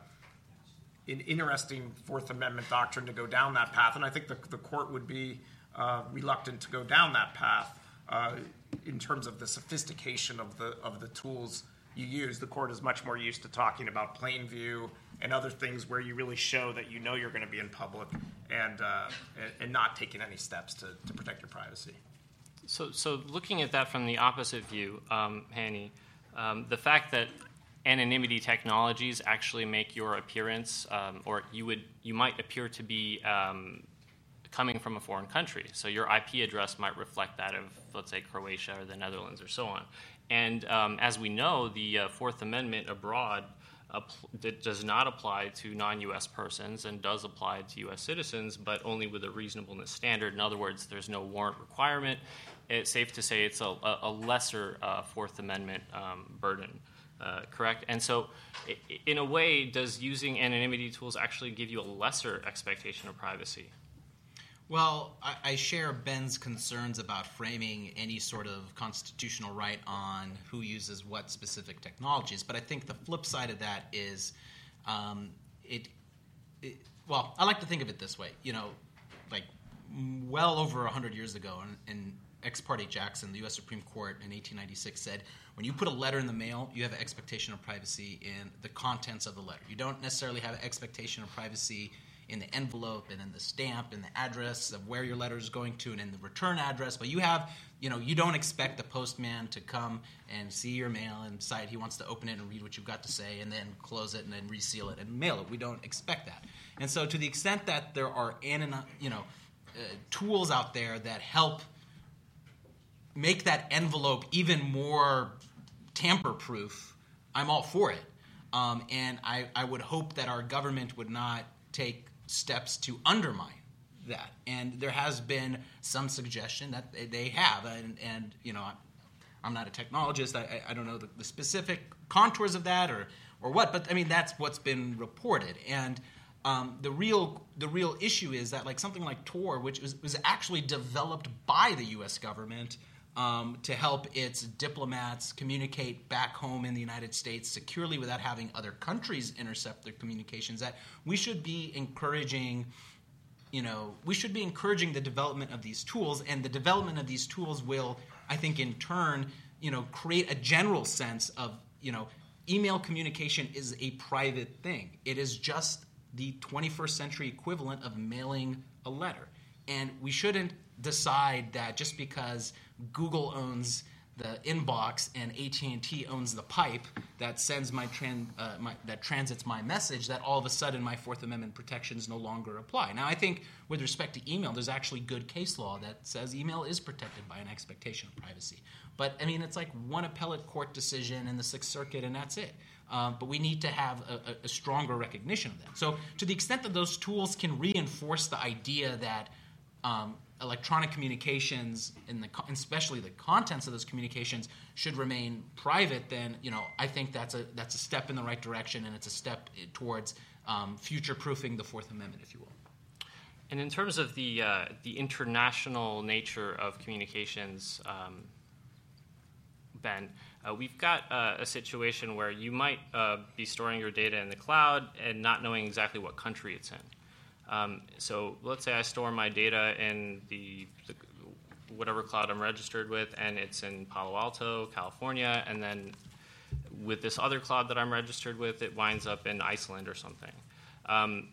an interesting Fourth Amendment doctrine to go down that path, and I think the, the court would be uh, reluctant to go down that path. Uh, in terms of the sophistication of the of the tools you use. The court is much more used to talking about plain view and other things where you really show that you know you're going to be in public and uh, and, not taking any steps to, to protect your privacy. So, so looking at that from the opposite view, um, Hanni, um, the fact that anonymity technologies actually make your appearance, um, or you would you might appear to be um, coming from a foreign country. So your IP address might reflect that of, let's say, Croatia or the Netherlands or so on. And um, as we know, the uh, Fourth Amendment abroad that does not apply to non-U.S. persons and does apply to U.S. citizens, but only with a reasonableness standard. In other words, there's no warrant requirement. It's safe to say it's a, a lesser uh, Fourth Amendment um, burden. Uh, correct? And so, in a way, does using anonymity tools actually give you a lesser expectation of privacy? Well, I, I, share Ben's concerns about framing any sort of constitutional right on who uses what specific technologies. But I think the flip side of that is um, it, it, Well, I like to think of it this way. You know, like well over 100 years ago, in Ex parte Jackson, the U.S. Supreme Court in 1896 said when you put a letter in the mail, you have an expectation of privacy in the contents of the letter. You don't necessarily have an expectation of privacy in the envelope and in the stamp and the address of where your letter is going to and in the return address. But you have, you know, you don't expect the postman to come and see your mail and decide he wants to open it and read what you've got to say and then close it and then reseal it and mail it. We don't expect that. And so, to the extent that there are, you know, uh, tools out there that help make that envelope even more tamper proof, I'm all for it. Um, and I, I would hope that our government would not take steps to undermine that. And there has been some suggestion that they have. And, and you know, I'm not a technologist. I, I don't know the, the, specific contours of that or, or what, but I mean, that's what's been reported. And um, the real the real issue is that like something like Tor, which was, was actually developed by the U.S. government um, to help its diplomats communicate back home in the United States securely without having other countries intercept their communications. That we should be encouraging. You know, we should be encouraging the development of these tools, and the development of these tools will, I think, in turn, you know, create a general sense of, you know, email communication is a private thing. It is just the 21st century equivalent of mailing a letter. And we shouldn't decide that just because Google owns the inbox and AT&T owns the pipe that sends my, tran- uh, my, that transits my message that all of a sudden my fourth amendment protections no longer apply. Now i think with respect to email there's actually good case law that says email is protected by an expectation of privacy. But i mean it's like one appellate court decision in the sixth circuit and that's it. Um, but we need to have a, a stronger recognition of that. So to the extent that those tools can reinforce the idea that um, electronic communications and the, especially the contents of those communications should remain private, then you know I think that's a that's a step in the right direction, and it's a step towards um, future proofing the Fourth Amendment, if you will. And in terms of the uh, the international nature of communications, um, Ben, uh, we've got uh, a situation where you might uh, be storing your data in the cloud and not knowing exactly what country it's in. Um, so let's say I store my data in the, the, whatever cloud I'm registered with, and it's in Palo Alto, California, and then with this other cloud that I'm registered with, it winds up in Iceland or something. Um,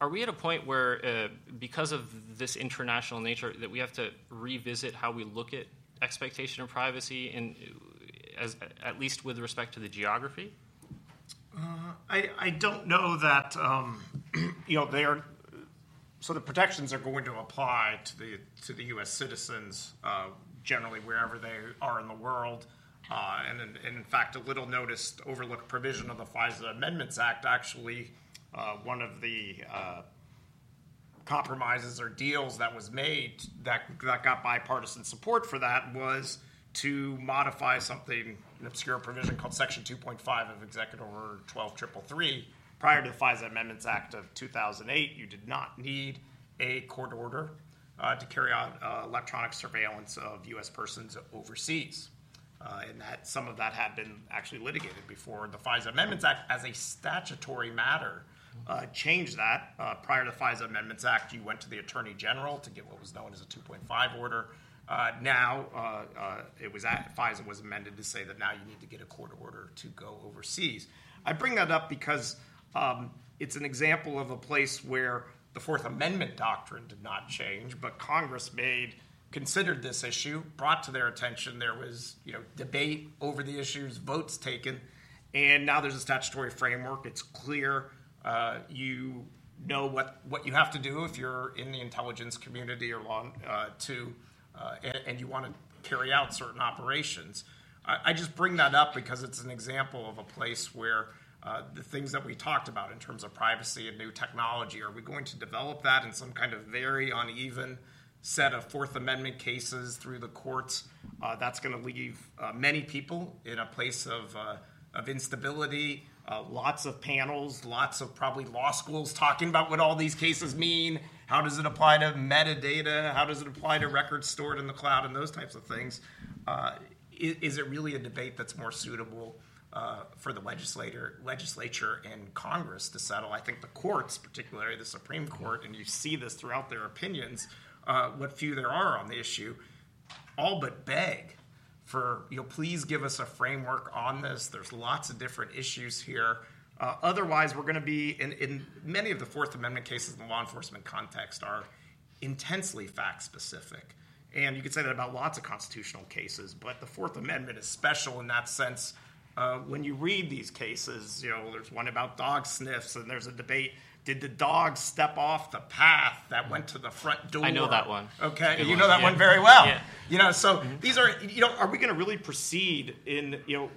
are we at a point where, uh, because of this international nature, that we have to revisit how we look at expectation of privacy, in, as, at least with respect to the geography? Uh, I, I don't know that um, you know they are. So the protections are going to apply to the to the U.S. citizens uh, generally wherever they are in the world. Uh, and, in, and, in, fact, a little noticed overlooked provision of the FISA Amendments Act actually uh, one of the uh, compromises or deals that was made that that got bipartisan support for that was to modify something, an obscure provision called Section 2.5 of Executive Order 12333. Prior to the FISA Amendments Act of 2008, you did not need a court order uh, to carry out uh, electronic surveillance of U.S. persons overseas. Uh, and that some of that had been actually litigated before the FISA Amendments Act as a statutory matter uh, changed that. Uh, prior to the FISA Amendments Act, you went to the Attorney General to get what was known as a 2.5 order Uh, now, uh, uh, it was at, FISA was amended to say that now you need to get a court order to go overseas. I bring that up because um, it's an example of a place where the Fourth Amendment doctrine did not change, but Congress made considered this issue, brought to their attention. There was you know debate over the issues, votes taken, and now there's a statutory framework. It's clear. Uh, you know what what you have to do if you're in the intelligence community or law uh, to and, and, you want to carry out certain operations. I, I, just bring that up because it's an example of a place where uh, the things that we talked about in terms of privacy and new technology are we going to develop that in some kind of very uneven set of Fourth Amendment cases through the courts? Uh, that's going to leave uh, many people in a place of, uh, of instability. Uh, lots of panels, lots of probably law schools talking about what all these cases mean how does it apply to metadata? How does it apply to records stored in the cloud and those types of things? Uh, is, is, it really a debate that's more suitable uh, for the legislator, legislature and Congress to settle? I think the courts, particularly the Supreme Court, and you see this throughout their opinions, uh, what few there are on the issue, all but beg for you know please give us a framework on this. There's lots of different issues here. Uh, otherwise, we're going to be in, in, many of the Fourth Amendment cases in the law enforcement context are intensely fact specific. And you could say that about lots of constitutional cases, but the Fourth Amendment is special in that sense. Uh, when you read these cases, you know, there's one about dog sniffs, and there's a debate did the dog step off the path that went to the front door? I know that one. Okay, you know that yeah. one very well. Yeah. You know, so mm-hmm. these are, you know, are we going to really proceed in, you know,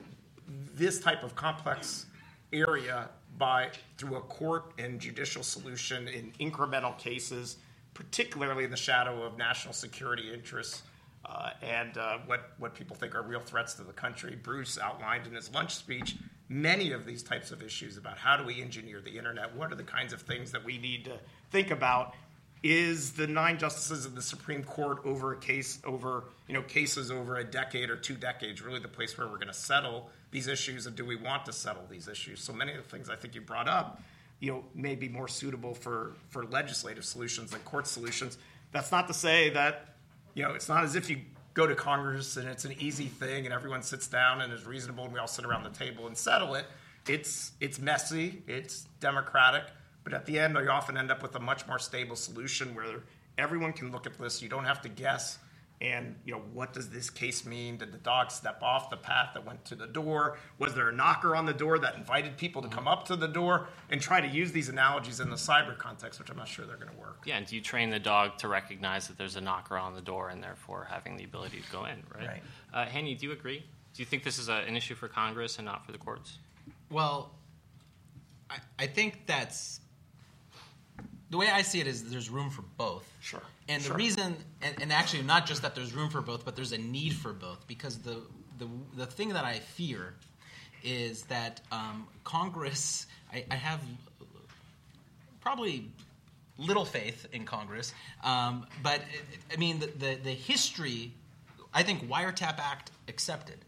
this type of complex area by through a court and judicial solution in incremental cases, particularly in the shadow of national security interests uh, and uh, what what people think are real threats to the country. Bruce outlined in his lunch speech many of these types of issues about how do we engineer the internet. What are the kinds of things that we need to think about? Is the nine justices of the Supreme Court over a case over you know cases over a decade or two decades really the place where we're going to settle? These issues and do we want to settle these issues? So many of the things I think you brought up, you know, may be more suitable for, for legislative solutions than court solutions. That's not to say that, you know, it's not as if you go to Congress and it's an easy thing and everyone sits down and is reasonable and we all sit around the table and settle it. It's it's messy, it's democratic, but at the end you often end up with a much more stable solution where everyone can look at this. You don't have to guess and you know what does this case mean? Did the dog step off the path that went to the door? Was there a knocker on the door that invited people to come up to the door and try to use these analogies in the cyber context which i'm not sure they're going to work? Yeah and do you train the dog to recognize that there's a knocker on the door and therefore having the ability to go in right, right. Uh, Hanni, do you agree? Do you think this is a, an issue for congress and not for the courts? Well I, I think that's the way I see it is there's room for both. Sure. And sure. the reason, and, and, actually not just that there's room for both, but there's a need for both because the the the thing that I fear is that um, Congress, I, I, have probably little faith in Congress, um, but I mean the, the the history. I think Wiretap Act accepted.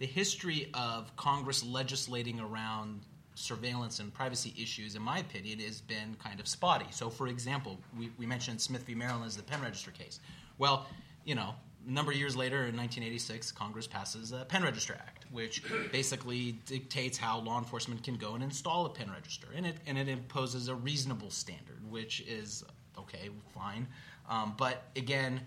The history of Congress legislating around surveillance and privacy issues, in my opinion, has been kind of spotty. So, for example, we, we mentioned Smith v. Maryland as the pen register case. Well, you know, a number of years later, in 1986, Congress passes a Pen Register Act, which basically dictates how law enforcement can go and install a pen register, and it and it imposes a reasonable standard, which is okay, fine. Um, but again,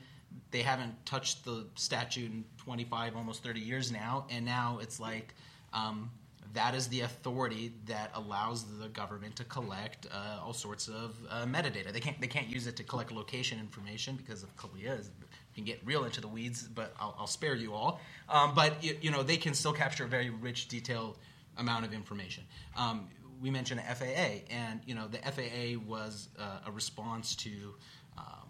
they haven't touched the statute in 25, almost 30 years now, and now it's like. Um, that is the authority that allows the government to collect uh, all sorts of uh, metadata. They can't they can't use it to collect location information because of CALEA. You can get real into the weeds, but I'll, I'll spare you all. Um, but you, you, know they can still capture a very rich, detailed amount of information. Um, we mentioned FAA, and you know the FAA was uh, a response to um,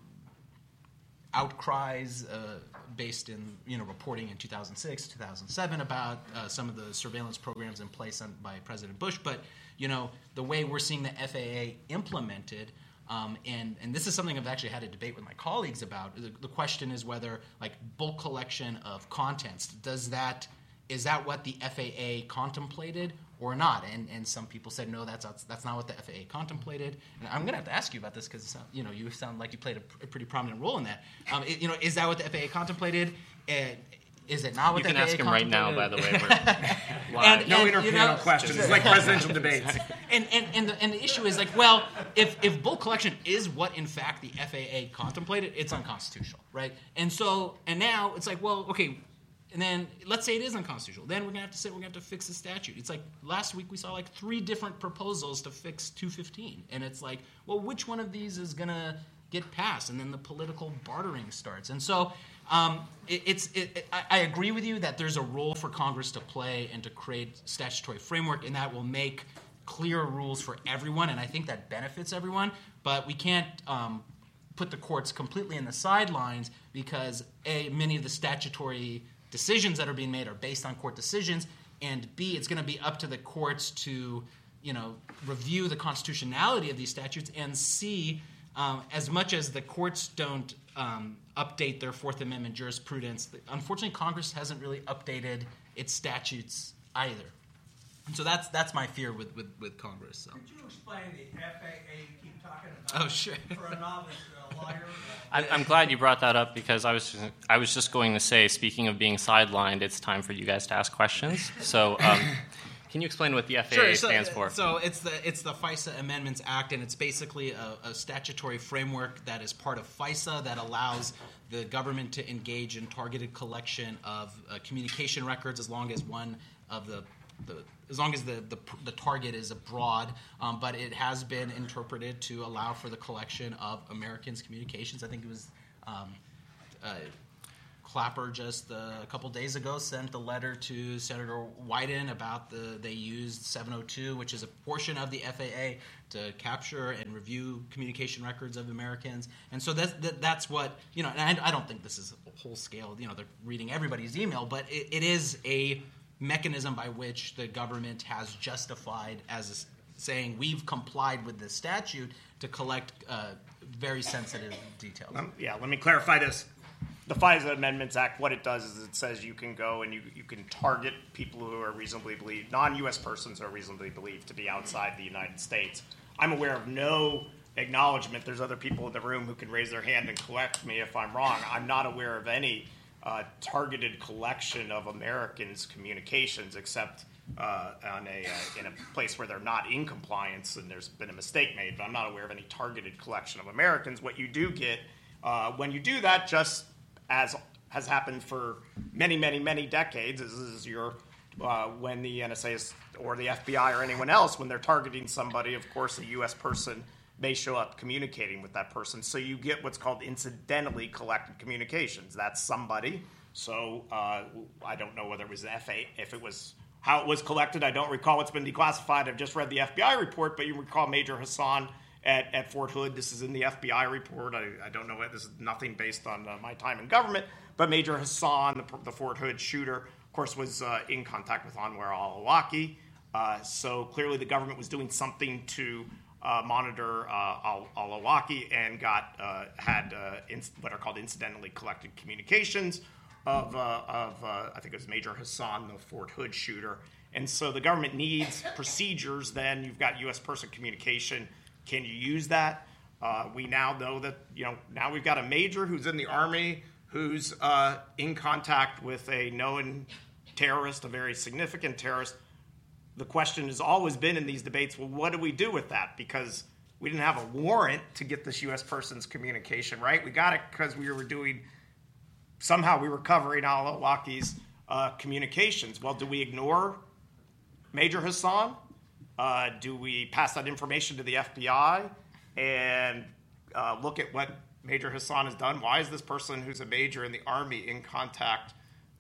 outcries uh, based in you know reporting in 2006, 2007 about uh, some of the surveillance programs in place on, by President Bush. But you know the way we're seeing the FAA implemented, um, and and this is something I've actually had a debate with my colleagues about. The, the question is whether like bulk collection of contents does that is that what the FAA contemplated or not? And and some people said no, that's that's not what the FAA contemplated. And I'm going to have to ask you about this because you know you sound like you played a, a pretty prominent role in that. Um, it, you know, is that what the FAA contemplated? And is it not what you the can FAA ask him right now. By the way, We're. And- No and, interpanel you know- questions. It's like presidential debates. And and and the, and the issue is like, well, if if bulk collection is what in fact the FAA contemplated, it's unconstitutional, right? And so and now it's like, well, okay, and then let's say it is unconstitutional, then we're gonna have to say we're gonna have to fix the statute. It's like last week we saw like three different proposals to fix 215, and it's like, well, which one of these is gonna get passed? And then the political bartering starts, and so. Um, it, it's. It, it- I, I agree with you that there's a role for Congress to play and to create statutory framework, and that will make clear rules for everyone, and I think that benefits everyone. But we can't um, put the courts completely in the sidelines because a many of the statutory decisions that are being made are based on court decisions, and b it's going to be up to the courts to you know review the constitutionality of these statutes and C, um, as much as the courts don't um, update their Fourth Amendment jurisprudence, unfortunately, Congress hasn't really updated its statutes either. And so that's that's my fear with, with, with Congress. So. Could you explain the FAA you keep talking about? Oh, sure. For a novice uh, lawyer. I'm, I'm glad you brought that up because I was I was just going to say, speaking of being sidelined, it's time for you guys to ask questions. So, um, can you explain what the FAA so, stands for? So it's the it's the FISA Amendments Act, and it's basically a, a statutory framework that is part of FISA that allows the government to engage in targeted collection of uh, communication records as long as one of the the, as long as the, the, the target is abroad, um, but it has been interpreted to allow for the collection of Americans' communications. I think it was um, uh, Clapper just uh, a couple days ago sent a letter to Senator Wyden about the they used 702, which is a portion of the FAA to capture and review communication records of Americans, and so that's that, that's what you know. And I, I don't think this is a whole scale. You know, they're reading everybody's email, but it, it is a mechanism by which the government has justified as saying we've complied with the statute to collect uh, very sensitive details. Um, yeah, let me clarify this. The FISA Amendments Act, what it does is it says you can go and you, you can target people who are reasonably believed, non US persons who are reasonably believed to be outside the United States. I'm aware of no acknowledgement. There's other people in the room who can raise their hand and correct me if I'm wrong. I'm not aware of any uh, targeted collection of Americans' communications except uh, on a, uh, in a place where they're not in compliance and there's been a mistake made. But I'm not aware of any targeted collection of Americans. What you do get uh, when you do that, just as has happened for many, many, many decades, is, is your uh, when the NSA is, or the FBI or anyone else, when they're targeting somebody, of course, a U.S. person may show up communicating with that person. So you get what's called incidentally collected communications. That's somebody. So uh, I don't know whether it was FA, if it was how it was collected. I don't recall. It's been declassified. I've just read the FBI report, but you recall Major Hassan at, at Fort Hood. This is in the FBI report. I, I don't know this is. Nothing based on uh, my time in government, but Major Hassan, the, the Fort Hood shooter, of course, was uh, in contact with Anwar al-Awlaki. Uh, so clearly, the government was doing something to uh, monitor uh, al- and got uh, had uh, what are called incidentally collected communications of, uh, of uh, I think it was Major Hassan, the Fort Hood shooter. And so the government needs procedures. Then you've got U.S. person communication. Can you use that? We now know that you know now we've got a major who's in the army who's in contact with a known terrorist, a very significant terrorist. The question has always been in these debates: well, what do we do with that? Because we didn't have a warrant to get this U.S. person's communication, right? We got it because we were doing somehow we were covering al-Awlaki's uh, communications. Well, do we ignore Major Hassan? Uh, do we pass that information to the FBI and uh, look at what Major Hassan has done? Why is this person who's a major in the army in contact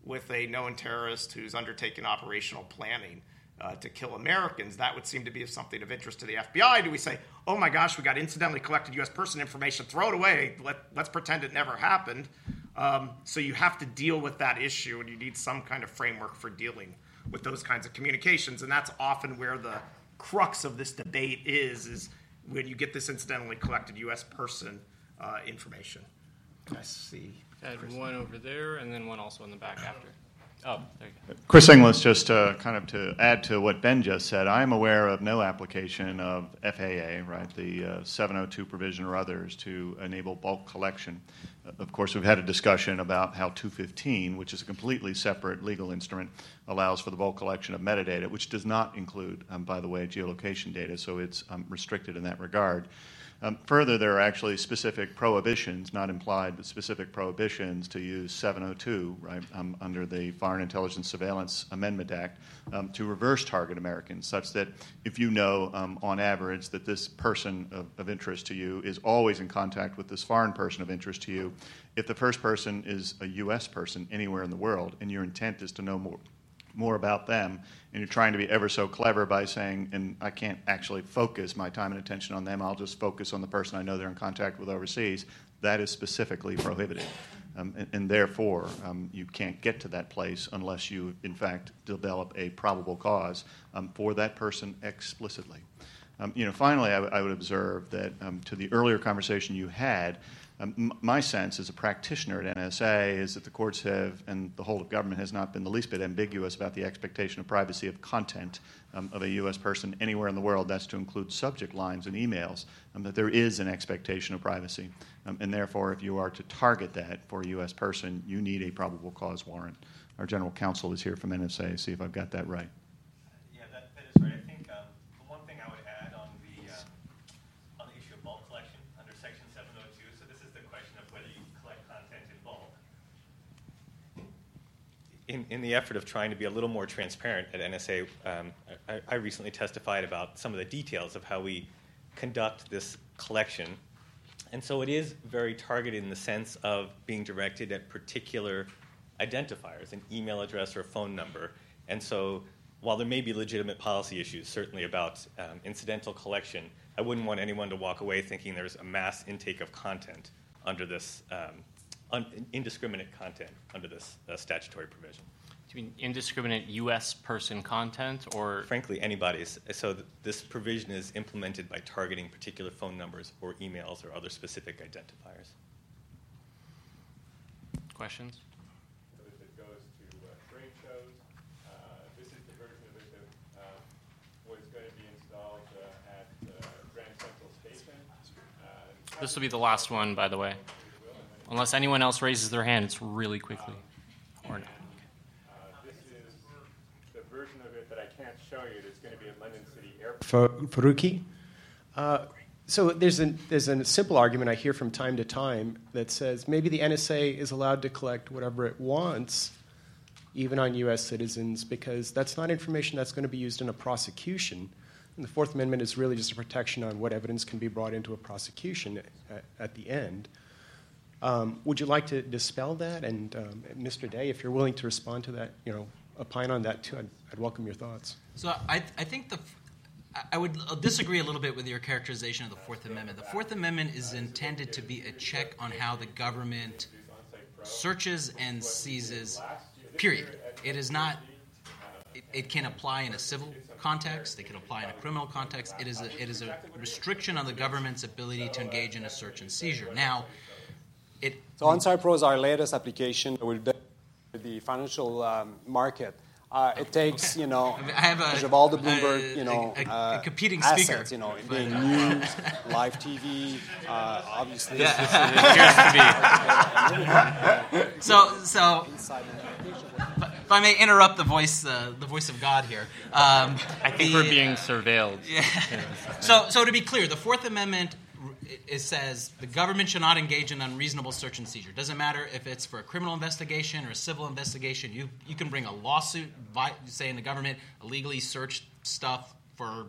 with a known terrorist who's undertaken operational planning? Uh, to kill Americans, that would seem to be something of interest to the FBI. Do we say, oh my gosh, we got incidentally collected U.S. person information, throw it away, Let, let's pretend it never happened? Um, so you have to deal with that issue, and you need some kind of framework for dealing with those kinds of communications. And that's often where the crux of this debate is: is when you get this incidentally collected U.S. person uh, information. I see. I had one over there, and then one also in the back after. Oh. Chris Inglis, just to kind of to add to what Ben just said, I am aware of no application of FAA, right, the uh, 702 provision or others to enable bulk collection. Uh, of course, we've had a discussion about how 215, which is a completely separate legal instrument, allows for the bulk collection of metadata, which does not include, um, by the way, geolocation data, so it's um, restricted in that regard. Um, further, there are actually specific prohibitions, not implied, but specific prohibitions to use 702, right, um, under the Foreign Intelligence Surveillance Amendment Act, um, to reverse target Americans, such that if you know um, on average that this person of, of, interest to you is always in contact with this foreign person of interest to you, if the first person is a U.S. person anywhere in the world and your intent is to know more more about them, and you're trying to be ever so clever by saying, and I can't actually focus my time and attention on them, I'll just focus on the person I know they're in contact with overseas, that is specifically prohibited. Um, and, and, therefore, um, you can't get to that place unless you, in fact, develop a probable cause um, for that person explicitly. Um, you know, finally, I, w- I would observe that um, to the earlier conversation you had, um, my sense as a practitioner at NSA is that the courts have, and the whole of government has not been the least bit ambiguous about the expectation of privacy of content um, of a U.S. person anywhere in the world. That's to include subject lines and emails, um, that there is an expectation of privacy. Um, and therefore, if you are to target that for a U.S. person, you need a probable cause warrant. Our general counsel is here from NSA. See if I've got that right. In, in the effort of trying to be a little more transparent at NSA, um, I, I, recently testified about some of the details of how we conduct this collection. And so it is very targeted in the sense of being directed at particular identifiers, an email address or a phone number. And so while there may be legitimate policy issues, certainly about um, incidental collection, I wouldn't want anyone to walk away thinking there's a mass intake of content under this um, un- indiscriminate content under this uh, statutory provision. Do you mean indiscriminate U.S. person content, or frankly anybody's? So th- this provision is implemented by targeting particular phone numbers or emails or other specific identifiers. Questions? it goes to uh, trade shows. Uh, this is the version of it that uh, was going to be installed uh, at uh, Grand Central Station. Uh, this will be the last one, by the way. Unless anyone else raises their hand, it's really quickly. Or not. This is the version of it that I can't show you that's going to be at London City Airport. Faruqi. Uh, so there's a, there's a simple argument I hear from time to time that says maybe the NSA is allowed to collect whatever it wants, even on U.S. citizens, because that's not information that's going to be used in a prosecution. And the Fourth Amendment is really just a protection on what evidence can be brought into a prosecution at, at the end. Um, would you like to dispel that? And um, Mr. De, if you're willing to respond to that, you know, opine on that too, I'd, I'd welcome your thoughts. So I, I think the I would disagree a little bit with your characterization of the Fourth Amendment. The Fourth Amendment is intended to be a check on how the government searches and seizes. Period. It is not. It, it can apply in a civil context. It can apply in a criminal context. It is a, it is a restriction on the government's ability to engage in a search and seizure. Now, it, so OnSite Pro is our latest application with the financial um, market. Uh, it takes, you know, I have, a, of all the Bloomberg, you know, a, a, a uh, competing assets, speaker. you know, being news, live TV, uh, obviously. Yeah. to be. so, so. If I may interrupt the voice, uh, the voice of God here. Um, I think the, we're being surveilled. Yeah. so, so to be clear, the Fourth Amendment it says the government should not engage in unreasonable search and seizure. Doesn't matter if it's for a criminal investigation or a civil investigation. You you can bring a lawsuit saying the government illegally searched stuff for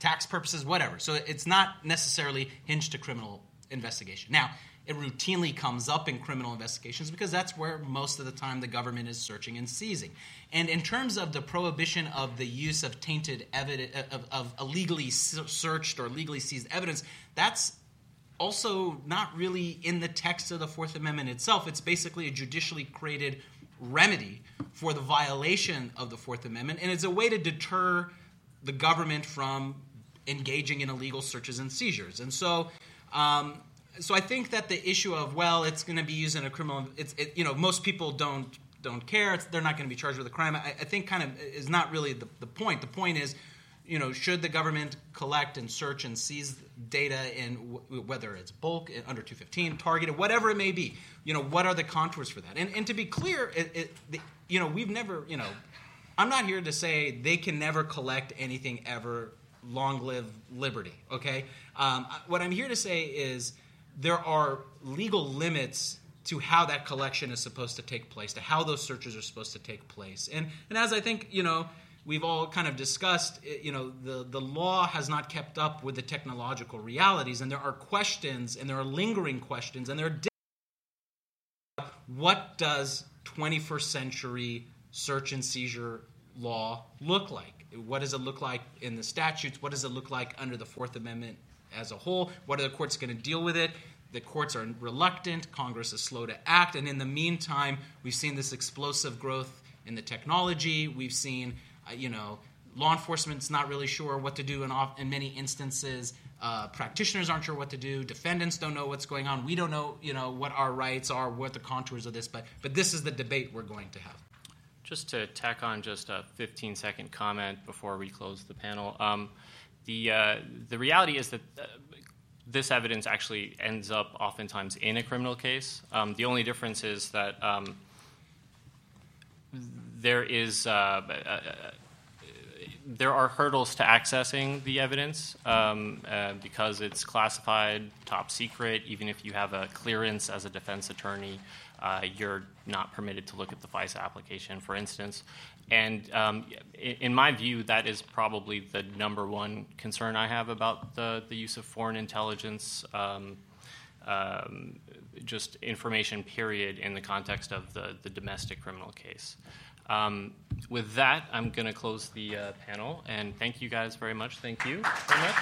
tax purposes, whatever. So it's not necessarily hinged to criminal investigation. Now, it routinely comes up in criminal investigations because that's where most of the time the government is searching and seizing. And in terms of the prohibition of the use of tainted evidence, of, of illegally searched or legally seized evidence, that's also not really in the text of the Fourth Amendment itself. It's basically a judicially created remedy for the violation of the Fourth Amendment, and it's a way to deter the government from engaging in illegal searches and seizures. And so, um, so I think that the issue of well, it's going to be used in a criminal, it's it, you know, most people don't don't care. It's, they're not going to be charged with a crime. I, I think kind of is not really the, the point. The point is, you know, should the government collect and search and seize data in w- whether it's bulk, under 215, targeted, whatever it may be? You know, what are the contours for that? And, and to be clear, it, it, the, you know, we've never, you know, I'm not here to say they can never collect anything ever. Long live liberty. Okay. Um, what I'm here to say is there are legal limits to how that collection is supposed to take place, to how those searches are supposed to take place. And, and as I think, you know, we've all kind of discussed, you know, the, the law has not kept up with the technological realities, and there are questions, and there are lingering questions, and there are what does 21st century search and seizure law look like? What does it look like in the statutes? What does it look like under the Fourth Amendment as a whole? What are the courts going to deal with it? The courts are reluctant. Congress is slow to act. And in the meantime, we've seen this explosive growth in the technology. We've seen, uh, you know, law enforcement's not really sure what to do in, off, in many instances. Uh, practitioners aren't sure what to do. Defendants don't know what's going on. We don't know, you know, what our rights are, what the contours of this. But but this is the debate we're going to have. Just to tack on just a 15 second comment before we close the panel. Um, the, uh, the reality is that uh, this evidence actually ends up oftentimes in a criminal case. Um, the only difference is that um, there is. Uh, uh, there are hurdles to accessing the evidence um, uh, because it's classified, top secret. Even if you have a clearance as a defense attorney, uh, you're not permitted to look at the FISA application, for instance. And um, in, my view, that is probably the number one concern I have about the, the use of foreign intelligence, um, um, just information, period, in the context of the, the domestic criminal case. Um, with that, I'm going to close the uh, panel, and thank you guys very much. Thank you very much.